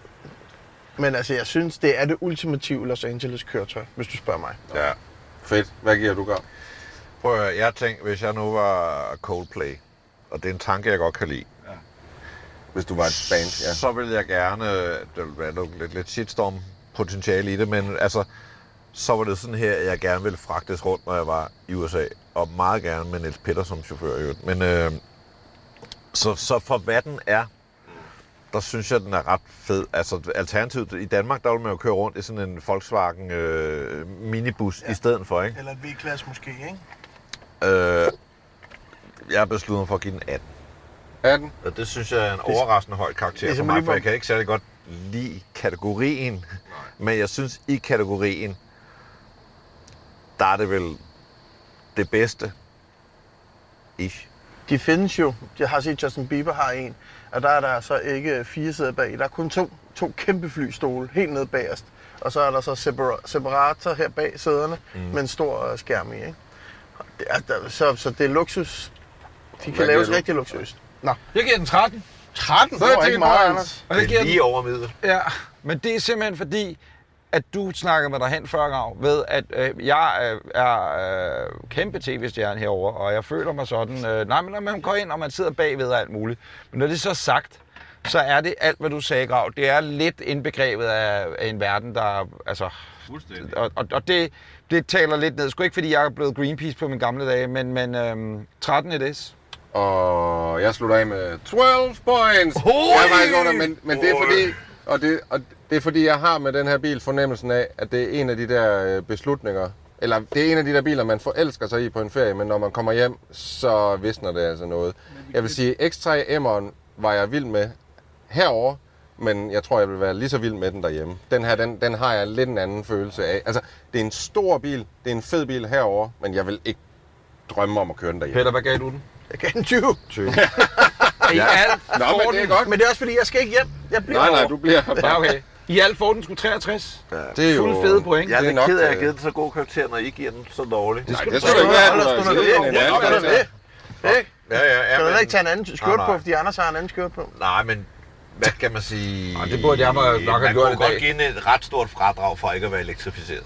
Men altså, jeg synes, det er det ultimative Los Angeles køretøj, hvis du spørger mig. Ja. Fedt. Hvad giver du, Gav? Prøv at høre, jeg tænkte, hvis jeg nu var Coldplay, og det er en tanke, jeg godt kan lide, Hvis du var et band, ja. så vil jeg gerne, det vil være lidt, lidt, lidt shitstorm potentiale i det, men altså, så var det sådan her, at jeg gerne ville fragtes rundt, når jeg var i USA, og meget gerne med Niels Peter som chauffør i øvrigt. Men øh, så, så for hvad den er, der synes jeg, den er ret fed. Altså alternativet, i Danmark, der vil man jo køre rundt i sådan en Volkswagen øh, minibus ja. i stedet for, ikke? Eller et V-klasse måske, ikke? Øh, jeg har besluttet mig for at give den 18. 18. Og det synes jeg er en overraskende høj karakter er for mig, for jeg kan ikke særlig godt lide kategorien. Men jeg synes, i kategorien, der er det vel det bedste. Ish. De findes jo. Jeg har set, Justin Bieber har en. Og der er der så ikke fire sæder bag. Der er kun to, to kæmpe flystole helt ned bagerst. Og så er der så separa- separator her bag sæderne mm. med en stor øh, skærm i. Ikke? Det er, der, så, så det er luksus. De kan Hvad laves rigtig luksus. Nå, Jeg giver den 13. 13 det var 13 ikke meget. Anders. Og Det det giver er den, lige over middel. ja, men det er simpelthen fordi, at du snakker med dig hen før, Grav, ved at øh, jeg øh, er øh, kæmpe tv-stjerne herover og jeg føler mig sådan, øh, nej, men når man går ind, og man sidder bagved og alt muligt. Men når det så er sagt, så er det alt, hvad du sagde, Grav. Det er lidt indbegrebet af, af en verden, der, altså, og, og, og det, det taler lidt ned. Sgu ikke, fordi jeg er blevet Greenpeace på mine gamle dage, men, men øhm, 13 it is. Og jeg slutter af med 12 points. Hoi! Jeg er faktisk under, men, men det er fordi... Og det, og Det er fordi, jeg har med den her bil fornemmelsen af, at det er en af de der øh, beslutninger, eller det er en af de der biler, man forelsker sig i på en ferie, men når man kommer hjem, så visner det altså noget. Jeg vil sige, X3 M'eren var jeg vild med herover, men jeg tror, jeg vil være lige så vild med den derhjemme. Den her, den, den har jeg lidt en anden følelse af. Altså, det er en stor bil, det er en fed bil herover, men jeg vil ikke drømme om at køre den derhjemme. Peter, hvad gav du den? Jeg kan en 20. 20. I alt Nå, men det er godt. Men det er også fordi, jeg skal ikke hjem. Jeg bliver Nej, nej, du bliver Ja, okay. I alt får den sgu 63. Det er jo... Fuld fede point. Jeg er Det er lidt nok, ked af, at jeg øh, har givet den så god karakter, når I giver den så dårligt. Nej, skal det du skal du ikke en Ja, stå ned. karakter. Ikke? Ja, ja, ja. Kan du ikke tage en anden skjort Nej, på, nej. fordi Anders har en anden skjort på? Nej, men hvad kan man sige? Ej, det burde jeg nok have Man gjort kunne i dag. godt give den et ret stort fradrag for ikke at være elektrificeret.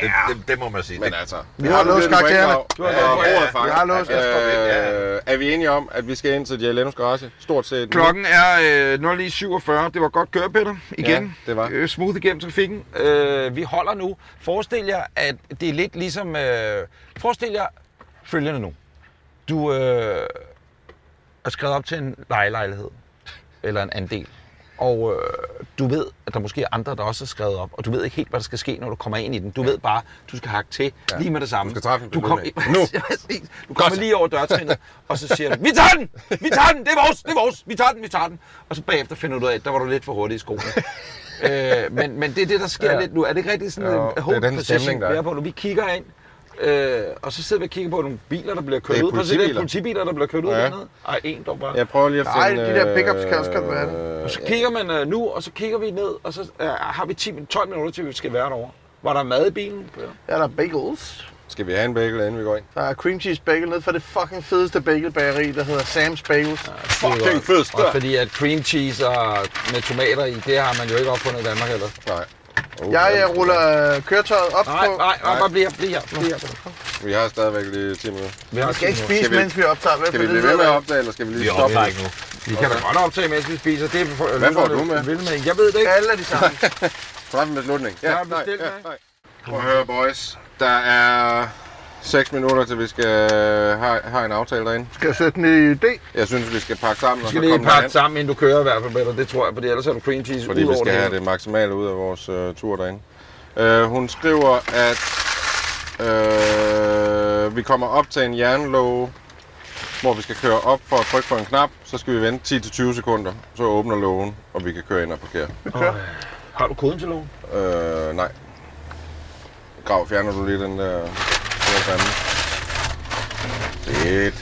Det, det, det må man sige. Men Det, altså... Vi har låst karaktererne. Du har låst Vi har låst. Øh, er vi enige om, at vi skal ind til Jay Lenos garage? Stort set. nu? Klokken er øh, 09.47. Det var godt kørt, Peter. Igen. Ja, det var. Øh, smooth igennem trafikken. Øh, vi holder nu. Forestil jer, at det er lidt ligesom... Øh, forestil jer følgende nu. Du øh, er skrevet op til en lejelejlighed. Eller en andel. Og øh, du ved, at der måske er andre, der også er skrevet op, og du ved ikke helt, hvad der skal ske, når du kommer ind i den. Du ved bare, du skal hakke til ja. lige med det samme. Du skal træffe du kom, nu. du kommer lige over dørtrinnet, og så siger du, vi tager den! Vi tager den! Det er vores! Det er vores! Vi tager den! Vi tager den! Og så bagefter finder du ud af, at der var du lidt for hurtig i skoene. øh, men, men det er det, der sker ja. Ja. lidt nu. Er det ikke rigtig sådan Jo, en den position, stemning, der er. på nu? Vi kigger ind, øh, og så sidder vi og kigger på nogle biler, der bliver kørt Det er ud. Prøv at se, det er politibiler. der bliver kørt ud Ja. dernede. Ej, en dog bare. Jeg prøver lige at Nej, finde... de der pickups kan også godt være det. Og så kigger man øh, nu, og så kigger vi ned, og så øh, har vi 10, min- 12 minutter til, vi skal være derovre. Var der mad i bilen? Ja, der er bagels. Skal vi have en bagel, inden vi går ind? Der er cream cheese bagel ned for det fucking fedeste bagelbageri, der hedder Sam's Bagels. Fucking fed Også fordi at cream cheese og med tomater i, det har man jo ikke opfundet i Danmark heller. Nej. Oh, Jeg øh, ruller øh, køretøjet op Nej, på... nej, nej, bare bliv her, bliv her. Bliv her. Vi har stadigvæk lige 10 minutter. Vi, har Vi skal ikke spise, Skal vi- mens vi optager. Vel? Skal vi det blive ved med at opdage, eller skal vi vi lige er stoppe? optaget nu. nu. Vi kan da godt optage, mens vi spiser. Det er for, Hvad får du med? Vil med. Jeg ved det ikke. Alle er de samme. Træf en beslutning. Jeg har bestilt nej, mig. nej. Prøv at høre, boys. Der er 6 minutter, til vi skal have, have en aftale derinde. Skal jeg sætte den i D? Jeg synes, vi skal pakke sammen Vi og skal så lige komme pakke derhen. sammen, inden du kører i hvert fald, Peter. Det tror jeg, fordi ellers er du cream cheese Fordi ud vi skal have det maksimale ud af vores øh, tur derinde. Øh, hun skriver, at øh, vi kommer op til en jernlåge, hvor vi skal køre op for at trykke på en knap. Så skal vi vente 10-20 sekunder, så åbner lågen, og vi kan køre ind og parkere. Har du koden til lågen? Øh, nej. Grav, fjerner du lige den der fanden? Fedt.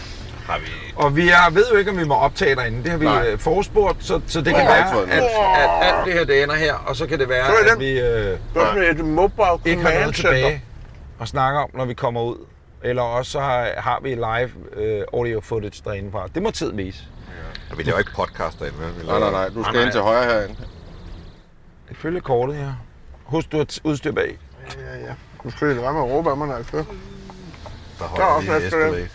Har vi... Og vi er, ved jo ikke, om vi må optage derinde. Det har vi Nej. øh, forespurgt, så, så det kan være, at, at alt det her det ender her, og så kan det være, det at vi øh, Det er sådan et mobile ikke har noget tilbage at snakke om, når vi kommer ud. Eller også så har, har vi live øh, audio footage derinde fra. Det må tiden vise. Vi laver ikke podcast derinde? Vi Nej, nej, nej. Du Nej, skal ind nej. til højre herinde. Ifølge kortet her. Husk, du har t- udstyr bag. Ja, ja. Nu skal jeg lade være med at råbe af mig, når jeg kører. Der Der er holder også vi en Escalade.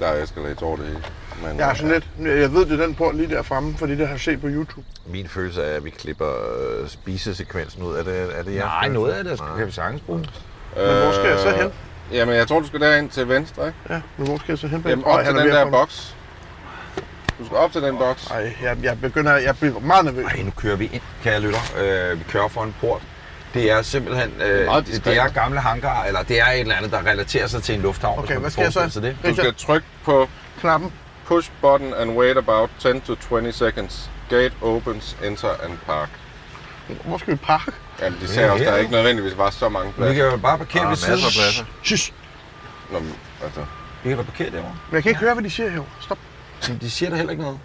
Der er Escalade over det hele. Men, Jeg er sådan lidt... Jeg ved, det er den port lige der fremme, fordi det har jeg set på YouTube. Min følelse er, at vi klipper øh, spisesekvensen ud. Er det, er det jeres Nej, noget af det Nej. kan vi sagtens bruge. øh, Men hvor skal jeg så hen? Jamen, jeg tror, du skal derind til venstre, ikke? Ja, men hvor skal jeg så hen? Jamen, op til den der boks. Du skal op til den boks. Ej, jeg, jeg begynder... Jeg bliver meget nervøs. Ej, nu kører vi ind, kære lytter. Øh, vi kører for en port. Det er simpelthen øh, det, diskret. det er gamle hangar, eller det er et eller andet, der relaterer sig til en lufthavn. Okay, hvad skal jeg så? det. Du skal trykke på Knappen. push button and wait about 10 to 20 seconds. Gate opens, enter and park. Hvor skal vi parke? Jamen, de sagde også, der er her. ikke nødvendigvis bare så mange Vi pladser. kan jo bare parkere Der er ved siden. masser af pladser. Shh. Nå, men, altså, Vi kan da parkere derovre. Men jeg kan ikke høre, hvad de siger herovre. Stop. Men de siger der heller ikke noget.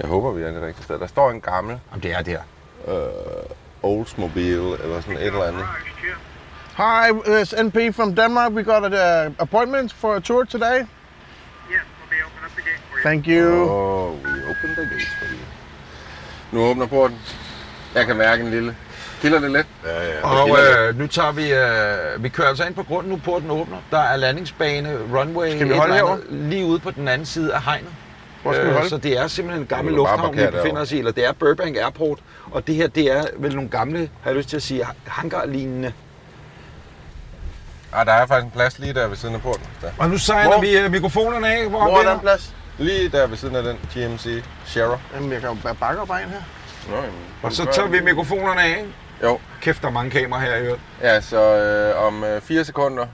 jeg håber, vi er det rigtige sted. Der står en gammel Jamen, det er der. Oldsmobile eller sådan et eller andet. Hi, it's NP from Denmark. We got an uh, appointment for a tour today. Yes, let me open up the gate for you. Thank you. Oh, we open the gates for you. Nu åbner porten. Jeg kan mærke en lille. Kilder det lidt? Ja, ja. Og øh, nu tager vi, øh, vi kører altså ind på grunden, nu porten åbner. Der er landingsbane, runway, Skal vi holde andet, lige ude på den anden side af hegnet. Hvor skal vi Øh, holde? Så det er simpelthen en gammel lufthavn, vi befinder os i, eller det er Burbank Airport. Og det her, det er vel nogle gamle, har jeg lyst til at sige, hangarlignende. Ah, der er faktisk en plads lige der ved siden af porten. Der. Og nu Hvor- vi øh, mikrofonerne af. Hvor, Hvor er der en plads? Lige der ved siden af den GMC Shara. Jamen, jeg kan jo bare bakke op her. Nå, jamen, Og så tager vi mikrofonerne af, ikke? Jo. Kæft, der er mange kameraer her i øvrigt. Ja, så øh, om øh, fire sekunder,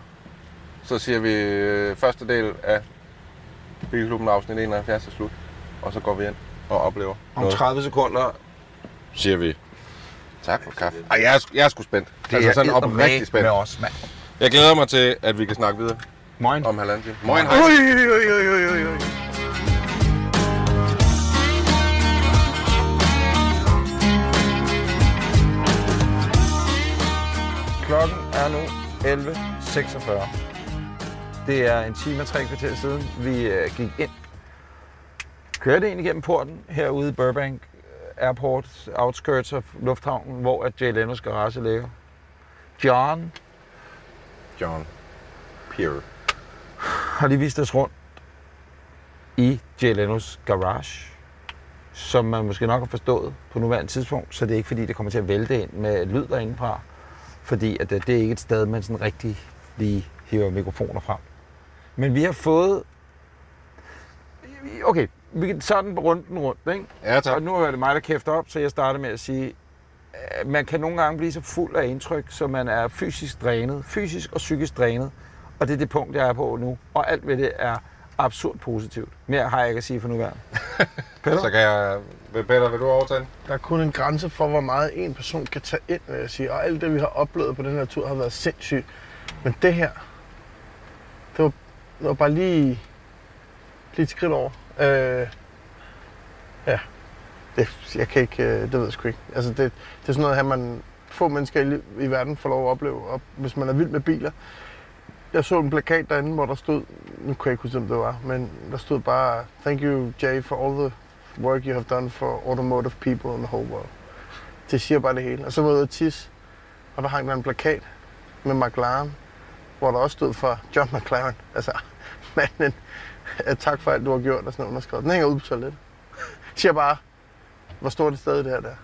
så siger vi øh, første del af Bilklubben afsnit 71 er slut. Og så går vi ind og oplever Om 30 sekunder. Siger vi. Tak for kaffe. Ej, jeg er, jeg er sgu spændt. Det altså sådan eddermame oprigtigt spændt. med os, mand. Jeg glæder mig til, at vi kan snakke videre Moin. om halvanden time. Moin, hej. Ui, ui, ui, ui, ui, ui. Klokken er nu 11.46. Det er en time og tre kvarter siden, vi øh, gik ind. Kørte ind igennem porten herude i Burbank Airport, outskirts af lufthavnen, hvor at Jay Lenos garage ligger. John John Pierre. har lige vist os rundt i Jay Lenos garage, som man måske nok har forstået på nuværende tidspunkt, så det er ikke fordi, det kommer til at vælte ind med lyd derindefra, fordi at det, det er ikke et sted, man sådan rigtig lige hiver mikrofoner frem. Men vi har fået... Okay, vi kan sådan rundt den rundt, ikke? Ja, tak. Og nu er det mig, der kæfter op, så jeg starter med at sige, at man kan nogle gange blive så fuld af indtryk, så man er fysisk drænet, fysisk og psykisk drænet. Og det er det punkt, jeg er på nu. Og alt ved det er absurd positivt. Mere har jeg ikke at sige for nuværende. Peter? Så kan jeg... Peter, vil du overtage? Der er kun en grænse for, hvor meget en person kan tage ind, vil jeg sige. Og alt det, vi har oplevet på den her tur, har været sindssygt. Men det her, det var, det var bare lige, lige et skridt over. Øh, ja, det, jeg kan ikke, øh, det ved jeg sgu ikke. Altså, det, det er sådan noget her, man få mennesker i, i verden får lov at opleve. Og hvis man er vild med biler. Jeg så en plakat derinde, hvor der stod, nu kan jeg ikke huske, hvem det var, men der stod bare, Thank you, Jay, for all the work you have done for automotive people in the whole world. Det siger bare det hele. Og så var jeg ude at tisse, og der hang der en plakat med McLaren, hvor der også stod for John McLaren. Altså, manden, øh, tak for alt, du har gjort, og sådan underskrevet. Den hænger ude på toilettet. Jeg siger bare, hvor stort et sted det her der.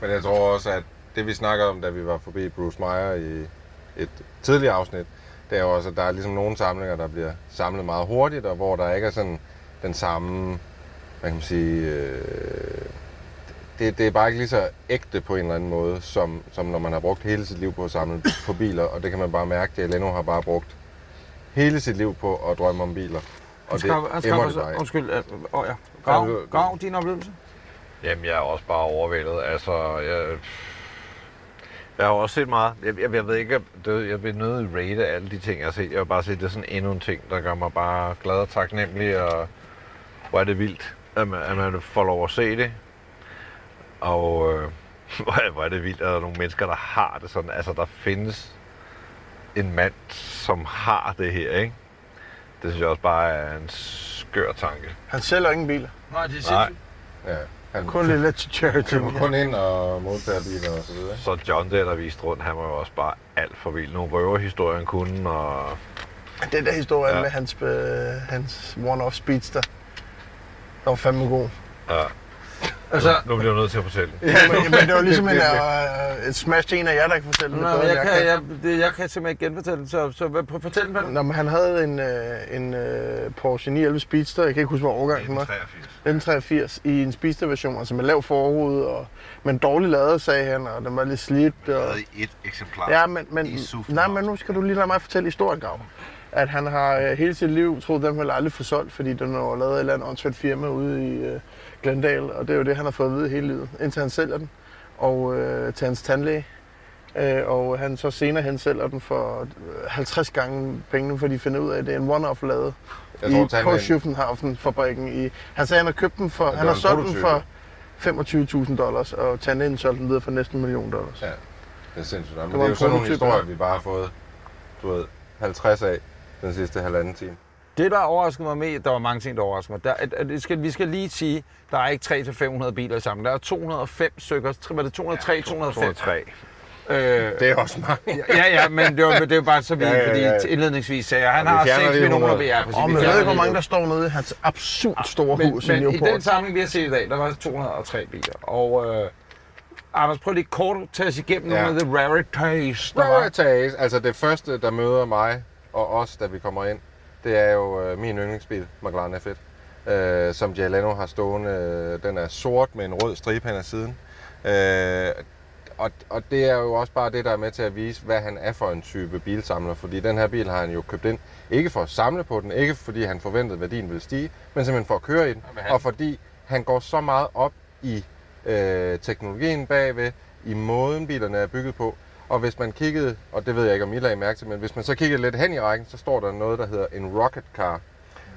Men jeg tror også, at det vi snakkede om, da vi var forbi Bruce Meyer i et tidligere afsnit, det er jo også, at der er ligesom nogle samlinger, der bliver samlet meget hurtigt, og hvor der ikke er sådan den samme, hvad kan man sige, øh, det, det er bare ikke lige så ægte på en eller anden måde, som, som når man har brugt hele sit liv på at samle på biler, og det kan man bare mærke, at Leno har bare brugt hele sit liv på at drømme om biler. Og Han skrev, han det emmer det bare af. undskyld, øh, åh ja. Grav, grav, din oplevelse? Jamen, jeg er også bare overvældet. Altså, jeg, jeg har også set meget. Jeg, jeg, jeg ved ikke, det, jeg vil nødt rate alle de ting, jeg har set. Jeg vil bare sige, at det er sådan endnu en ting, der gør mig bare glad og taknemmelig, og hvor er det vildt, at man, at man får lov at se det. Og øh, hvor, er, hvor er det vildt, at der er nogle mennesker, der har det sådan. Altså, der findes en mand, som har det her, ikke? Det synes jeg også bare er en skør tanke. Han sælger ingen biler. Nej, det er sindssygt. Ja, han Kun lidt let to charity. køber kun ind og modtager biler og så videre. ikke? Så John der, der viste rundt, han var jo også bare alt for vild. Nogle røverhistorien kunne, og Den der historie Ja. ja. med hans, øh, hans one-off speedster, der var fandme god. ja. Altså, nu bliver jeg nødt til at fortælle den. Ja, men, men det var ligesom en, uh, et smash til en af jer, der kan fortælle det. Nå, bedre, men end jeg, kan, jeg, det, jeg kan simpelthen ikke genfortælle det, så, så hvad- prøv- fortæl den. Nå, men han havde en, øh, en øh, Porsche 911 Speedster, jeg kan ikke huske, hvor årgang den var. 1983 i en Speedster-version, altså med lav forrude, og, men dårlig lader, sagde han, og den var lidt slidt. Og, et eksemplar. ja, men, men, i nej, men nu skal du lige lade mig fortælle historien, Grav. At han har øh, hele sit liv troet, dem ville aldrig få solgt, fordi den var lavet et eller andet åndssvagt firma ude i øh, Glendale, og det er jo det, han har fået at vide hele livet, indtil han sælger den, og øh, til hans tandlæge. Øh, og han så senere hen sælger den for øh, 50 gange pengene, for de finder ud af, at det er en one-off Jeg i Korschuffenhaufen-fabrikken. I, han sagde, at han har købt den for, det han har solgt den for 25.000 dollars, og tandlægen solgte den videre for næsten en million dollars. Ja. det er sindssygt. Men Det det, er jo sådan nogle historier, ja. vi bare har fået, du ved, 50 af den sidste halvanden time. Det, der overraskede mig med, der var mange ting, der overraskede mig. Der, at, at det skal, vi skal lige sige, der er ikke 300-500 biler i sammen. Der er 205 stykker. Var det 203, 205? 203. Øh, Det er også mange. ja, ja, men det var, det var bare så vi, Ja, ja, fordi ja. indledningsvis sagde jeg, han Og har fjerner 6 lige millioner 100. VR. Åh, men jeg ved ikke, hvor mange der står nede i hans absurd store men, hus i men i Newport. den samling, vi har set i dag, der var 203 biler. Og øh, Anders, prøv lige kort at tage os igennem Ja. nogle af the rarities, der. Rarities, altså det første, der møder mig og os, da vi kommer ind, det er jo øh, min yndlingsbil, McLaren F1, øh, som Leno har stående. Øh, Den er sort med en rød stribe hen ad siden. Øh, og, og det er jo også bare det, der er med til at vise, hvad han er for en type bilsamler. Fordi den her bil har han jo købt ind, ikke for at samle på den, ikke fordi han forventede, at værdien ville stige, men simpelthen for at køre i den. Jamen, han- Og fordi han går så meget op i øh, teknologien bagved, i måden bilerne er bygget på. Og hvis man kiggede, og det ved jeg ikke, om I lagde mærke til, men hvis man så kiggede lidt hen i rækken, så står der noget, der hedder en rocket car.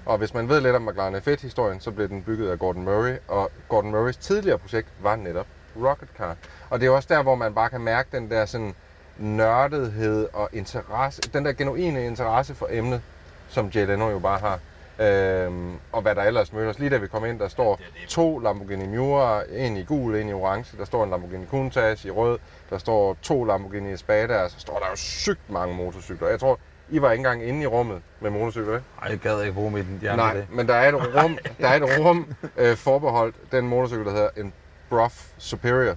Og hvis man ved lidt om McLaren F1-historien, så blev den bygget af Gordon Murray, og Gordon Murrays tidligere projekt var netop Rocket Car. Og det er også der, hvor man bare kan mærke den der sådan nørdethed og interesse, den der genuine interesse for emnet, som Jay Leno jo bare har. Øhm, og hvad der ellers møder os. Lige da vi kom ind, der står to Lamborghini Miura, en i gul, en i orange. Der står en Lamborghini Countach i rød. Der står to Lamborghini Espada, og så står der jo sygt mange motorcykler. Jeg tror, I var ikke engang inde i rummet med motorcykler, ikke? Ej, jeg gad ikke bruge mit hjerne Nej, det. men der er et rum, der er et rum øh, forbeholdt den motorcykel, der hedder en Brough Superior.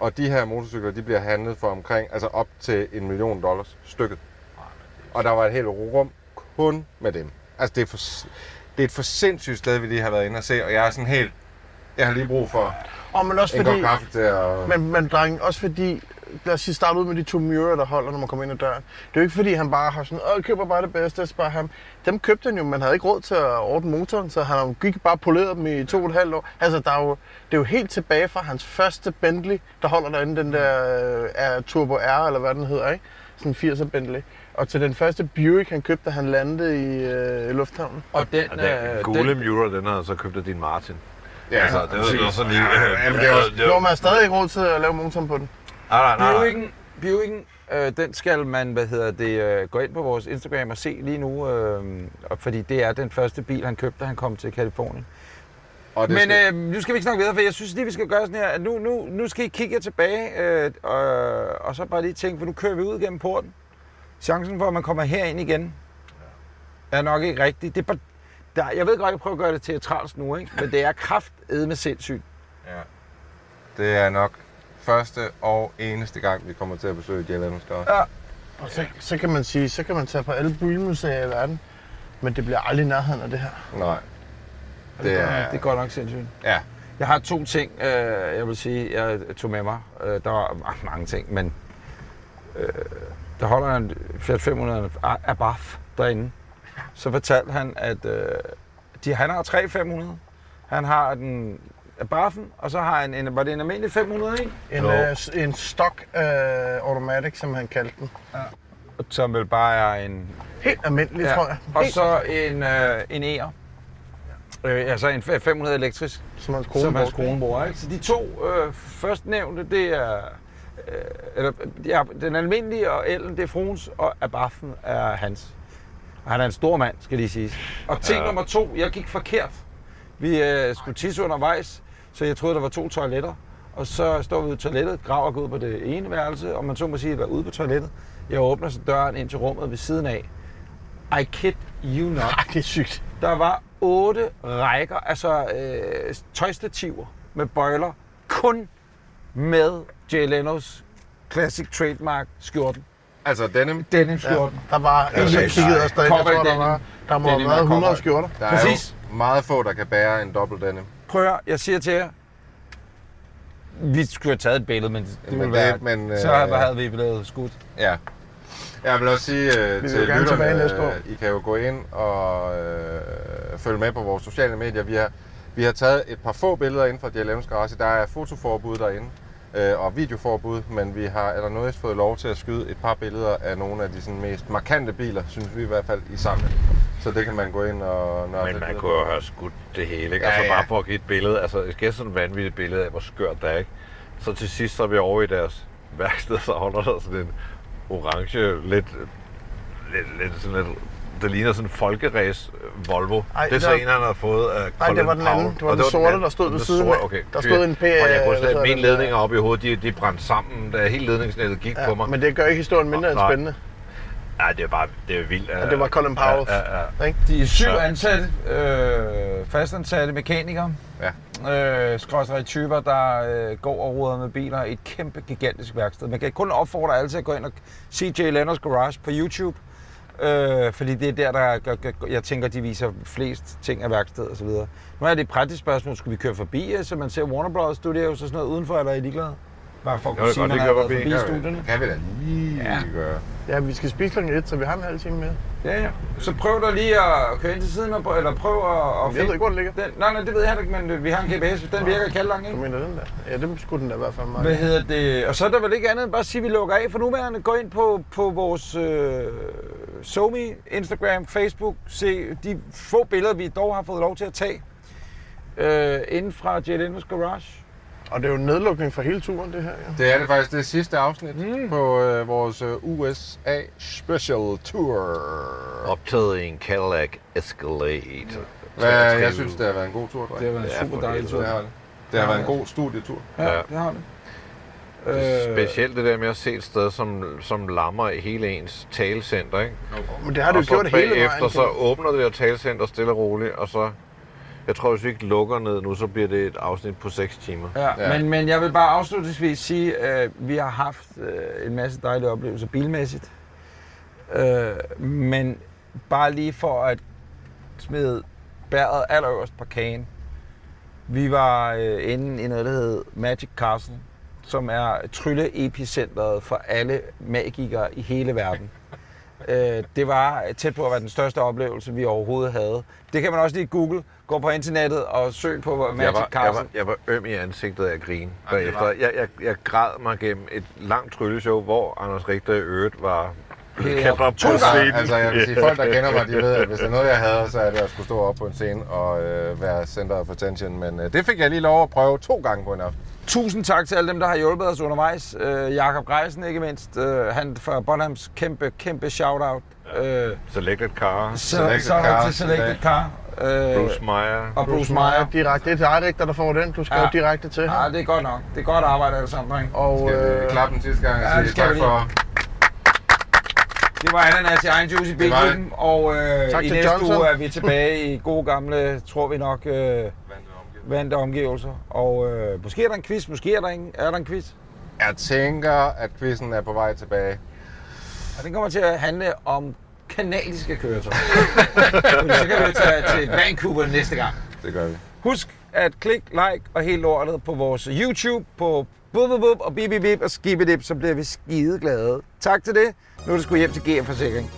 Og de her motorcykler, de bliver handlet for omkring, altså op til en million dollars stykket. Og der var et helt rum kun med dem. Altså det er, for, det er et for sindssygt sted, vi lige har været inde og se, og jeg er sådan helt, jeg har lige brug for Og men også en fordi... kaffe til at... Men, men dreng, også fordi, lad os sige, starte ud med de to Miura, der holder, når man kommer ind ad døren. Det er jo ikke fordi, han bare har sådan, åh, køber bare det bedste, jeg sparer ham. Dem købte han jo, man havde ikke råd til at ordne motoren, så han gik bare poleret dem i to og et halvt år. Altså, der er jo, det er jo helt tilbage fra hans første Bentley, der holder derinde, den der er Turbo R, eller hvad den hedder, ikke? Sådan en 80'er Bentley. Og til den første Buick, han købte, da han landede i, øh, i lufthavnen. Og den, Og den øh, gule den, Miura, den har så købt af din Martin. Ja, Altså, det var, det var sådan lige... Jamen, det var- det Jo, var, man har stadig ikke råd til at lave motoren på den. nej, nej, nej. Buicken, Buicken øh, den skal man, hvad hedder det, øh, gå ind på vores Instagram og se lige nu, øh, og fordi det er den første bil, han købte, da han kom til Kalifornien. og det Men skal, øh, nu skal vi ikke snakke videre, for jeg synes lige, vi skal gøre sådan her, at nu, nu, nu skal I kigge jer tilbage, øh, og, og så bare lige tænke, for nu kører vi ud gennem porten. Chancen for, at man kommer herind igen, er nok ikke rigtig. Det er bare, der, jeg ved godt, jeg prøver at gøre det teatralsk nu, ikke? men det er kraft med sindssygt. det er nok første og eneste gang, vi kommer til at besøge Garage. Ja. Og så, så kan man sige, så kan man tage på alle bilmuseer i verden, men det bliver aldrig nærheden af det her. Nej. Det er... Det er godt nok sindssygt. Ja. Jeg har to ting, øh, jeg vil sige, jeg tog med mig. Øh, der var ma- mange ting, men øh, der holder en Fiat 500 Abarth derinde. Så fortalte han, at øh, de, han har tre 500. Han har den Abarthen, og så har han en, var det en almindelig 500, ikke? En, Jo. øh, en stock øh, automatic, som han kaldte den. Som vel bare er en... Helt almindelig, ja. tror jeg. Og Helt, så en, øh, en E'er. Øh, altså en 500 elektrisk. som hans kone som hans kone bruger. Ikke? Så de to øh, førstnævnte, det er... Øh, eller, ja, den almindelige og Ellen, det er fruens, og Abaffen er hans. Og han er en stor mand, skal lige sige. Og ting Ja. nummer to, jeg gik forkert. Vi øh, skulle tisse undervejs, så jeg troede, der var to toiletter. Og så står vi ude i toilettet, graver går ud på det ene værelse, og man så må sige, var ude på toilettet. Jeg åbner så døren ind til rummet ved siden af. I kid you not. Ej, det er sygt. Der var otte rækker, altså øh, tøjstativer med bøjler, kun med Jay Leno's Classic Trademark skjorten. Altså denim, Denim Ja, skjorten. der var en, så- der kiggede os derinde. Jeg tror, der denim. var, der må have været er 100 cowboy. skjorter. der Præcis. er jo meget få, der kan bære en dobbelt denim. Prøv at jeg siger til jer, vi skulle have taget et billede, men det Men ville det- være, men, øh, så havde vi blevet skudt. Ja. Jeg vil også sige øh, vil til lytterne, øh, I kan jo gå ind og øh, følge med på vores sociale medier. Vi har, vi har taget et par få billeder inden for Dialevens Garage. Der er fotoforbud derinde øh, og videoforbud, men vi har eller noget fået lov til at skyde et par billeder af nogle af de sådan, mest markante biler, synes vi i hvert fald, i samlingen. Så det kan man gå ind og nørde Men man kunne jo have skudt det hele, ikke? Ja, altså ja. bare for at give et billede. Altså, det skal sådan et vanvittigt billede af, hvor skørt det er, ikke? Så til sidst, så er vi over i deres værksted, så holder der sådan en orange, lidt, lidt, lidt sådan lidt, det ligner sådan en folkeræs Volvo. Ej, det er så der- en, han har fået af Nej, Colin det var den anden. Det var Og den sorte, anden. der stod ved Den siden sorte, af. Okay. Der stod en P- Og jeg kunne slet, mine den, ledninger øh, op i hovedet, de, de brændte sammen, da hele ledningsnettet gik på Ja, mig. men det gør ikke historien mindre end Nej. spændende. Nej, det er bare det er vildt. Og det var Colin Powell. Ja, ja, ja. Ikke? De er syv Ja. ansatte, øh, fastansatte mekanikere, Ja. øh, skråstrege typer, der øh, går og ruder med biler i et kæmpe, gigantisk værksted. Man kan kun opfordre alle til at gå ind og se Jay Leno's Garage på YouTube. Øh, fordi det er der, der gør, gør, jeg tænker, de viser flest ting af værkstedet og så videre. Nu er det et praktisk spørgsmål. Skulle vi køre forbi, øh, så man ser Warner Bros. Studios og sådan noget udenfor, eller er I ligeglade? Bare for at kunne sige, at man har været forbi. studierne. Kan vi da lige Ja. gøre. Ja, vi skal spise klokken 1, så vi har en halv time mere. Ja, ja. Så prøv da lige at køre ind til siden, og, prøv- eller prøv at... at Jeg ved ikke, hvor den ligger. Den, nej, nej, det ved jeg ikke, men øh, vi har en GPS. Den virker i Kallang, Du ikke? mener den der? Ja, det skulle den da i hvert fald meget. Hvad hedder det? Og så er der vel ikke andet end bare at sige, at vi lukker af for nuværende. Gå ind på, på vores øh, SoMe, Instagram, Facebook. Se de få billeder, vi dog har fået lov til at tage. Øh, inden fra Leno's Garage. Og det er jo en nedlukning for hele turen, det her. Ja. Det er det faktisk det sidste afsnit mm. på øh, vores øh, USA Special Tour. Optaget i en Cadillac Escalade. Hvad, jeg synes, det har været en god tur, dreng. Det har været en Ja, super dejlig tur. Det har det. Det har været en god studietur. Ja, Ja. det har det. Det Øh, Specielt det der med at se et sted, som, som lammer i hele ens talecenter, ikke? Men det har det og jo gjort så hele bagefter, vejen. så åbner det her talecenter stille og roligt, og så... Jeg tror, hvis vi ikke lukker ned nu, så bliver det et afsnit på 6 timer. Ja, Ja. Men, men jeg vil bare afslutningsvis sige, at vi har haft øh, en masse dejlige oplevelser bilmæssigt. Øh, men bare lige for at smide bæret allerøverst på kagen. Vi var øh, inde i noget, der hed Magic Castle, som er trylle-epicentret for alle magikere i hele verden. Øh, det var tæt på at være den største oplevelse, vi overhovedet havde. Det kan man også lige google. Gå på internettet og søg på Magic Jeg var, jeg, Castle. var, jeg var øm i ansigtet af at grine Ja, det bagefter. var- Jeg, jeg, jeg græd mig gennem et langt trylleshow, hvor Anders Richter i øvrigt var op. på gange. scenen. Altså, jeg vil sige, folk, der kender mig, de ved, at hvis der er noget, jeg havde, så er det at skulle stå op på en scene og øh, være center of attention. Men øh, det fik jeg lige lov at prøve to gange på en aften. Tusind tak til alle dem, der har hjulpet os undervejs. Øh, Jakob Greisen ikke mindst. Øh, han fra Bonhams kæmpe, kæmpe shout-out. Øh, Selected Car, så, Selected så Car til Selected Car. Øh, Bruce Meyer. og Bruce Meyer. Direkte. Det er dig, der får den. Du skrev Ja. direkte til Ja, det er godt nok. Det er godt arbejde alle sammen, dreng. Og Skal vi øh, klappe den sidste gang og ja, det sige skal tak vi for... Det var ananas i egen juice i. Bilklubben. Og øh, Tak i til næste Johnson. uge er vi tilbage i gode gamle, tror vi nok, øh, vante omgivelser. Og øh, måske er der en quiz, måske er der, en, er der en quiz. Jeg tænker, at quizzen er på vej tilbage. Og den kommer til at handle om kanadiske køretøjer. Så kan vi tage til Vancouver næste gang. Det gør vi. Husk at klik, like og helt lortet på vores YouTube på bub, bub, bub og bip, bip, bip og skibidip, så bliver vi skide glade. Tak til det. Nu er det sgu hjem til GF Forsikring.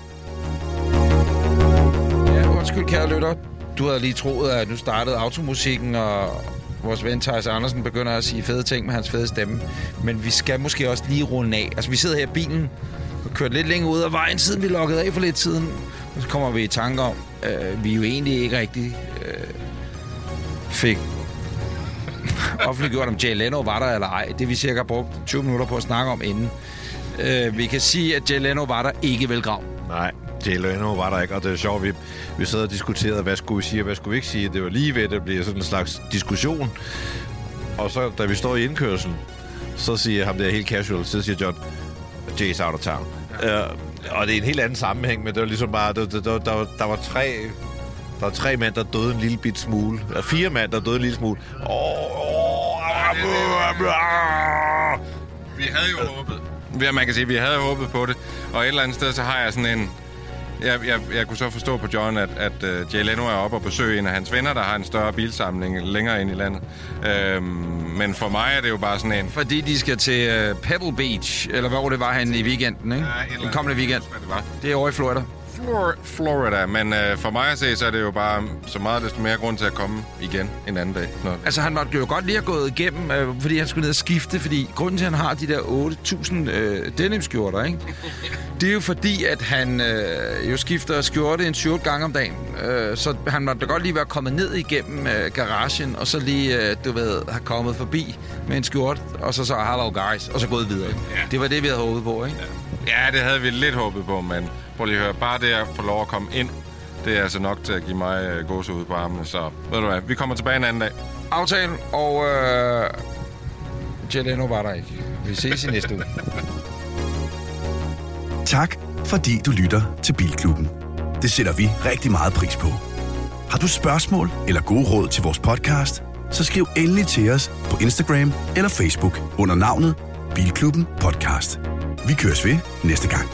Ja, undskyld kære lytter. Du havde lige troet, at nu startede automusikken, og vores ven Thijs Andersen begynder at sige fede ting med hans fede stemme. Men vi skal måske også lige runde af. Altså, vi sidder her i bilen og kørt lidt længere ud af vejen, siden vi lukkede af for lidt siden. Og så kommer vi i tanke om, øh, vi jo egentlig ikke rigtig øh, fik offentliggjort, om Jay Leno var der eller ej. Det vi cirka brugt 20 minutter på at snakke om inden. Øh, vi kan sige, at Jay Leno var der ikke velgrav. Nej, Jay Leno var der ikke, og det er sjovt, vi, vi sad og diskuterede, hvad skulle vi sige og hvad skulle vi ikke sige. Det var lige ved, at det bliver sådan en slags diskussion. Og så, da vi står i indkørselen, så siger ham der helt casual, så siger John, Jay's out of town. Ja. Uh, og det er en helt anden sammenhæng, men det var ligesom bare, der, der, der, der, var- der var tre... Der var tre mænd, der døde en lille bit smule. Der fire mænd, der døde en lille smule. Åh, åh, Vi havde jo håbet. Ja, man kan sige, vi havde håbet på det. Og et eller andet sted, så har jeg sådan en... Jeg, jeg, jeg kunne så forstå på John, at, at uh, Jay Leno er oppe og besøge en af hans venner, der har en større bilsamling længere ind i landet. Øhm, men for mig er det jo bare sådan en... Fordi de skal til uh, Pebble Beach, eller hvor det var han i weekenden, ikke? Ja, Den kommende weekend. Det var. Det er over i Florida. Flor- Florida, men øh, for mig at se, så er det jo bare så meget desto mere grund til at komme igen en anden dag. Nå. Altså, han måtte jo godt lige have gået igennem, øh, fordi han skulle ned og skifte, fordi grunden til, at han har de der 8.000 øh, denimskjorter, ikke? Det er jo fordi, at han øh, jo skifter skjorte en 7 gange om dagen. Øh, så han måtte da godt lige være kommet ned igennem øh, garagen, og så lige, øh, du ved, have kommet forbi med en skjort, og så så, hello guys, og så gået videre. Ja. Det var det, vi havde håbet på, ikke? Ja, det havde vi lidt håbet på, men prøv lige at høre, bare det at få lov at komme ind, det er altså nok til at give mig øh, gåse ud på armene. Så ved du hvad, vi kommer tilbage en anden dag. Aftalen, og øh, Jay Leno var der ikke. Vi ses i næste uge. Tak, fordi du lytter til Bilklubben. Det sætter vi rigtig meget pris på. Har du spørgsmål eller gode råd til vores podcast, så skriv endelig til os på Instagram eller Facebook under navnet Bilklubben Podcast. Vi køres ved næste gang.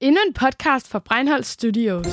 Endnu en podcast fra Breinholt Studios.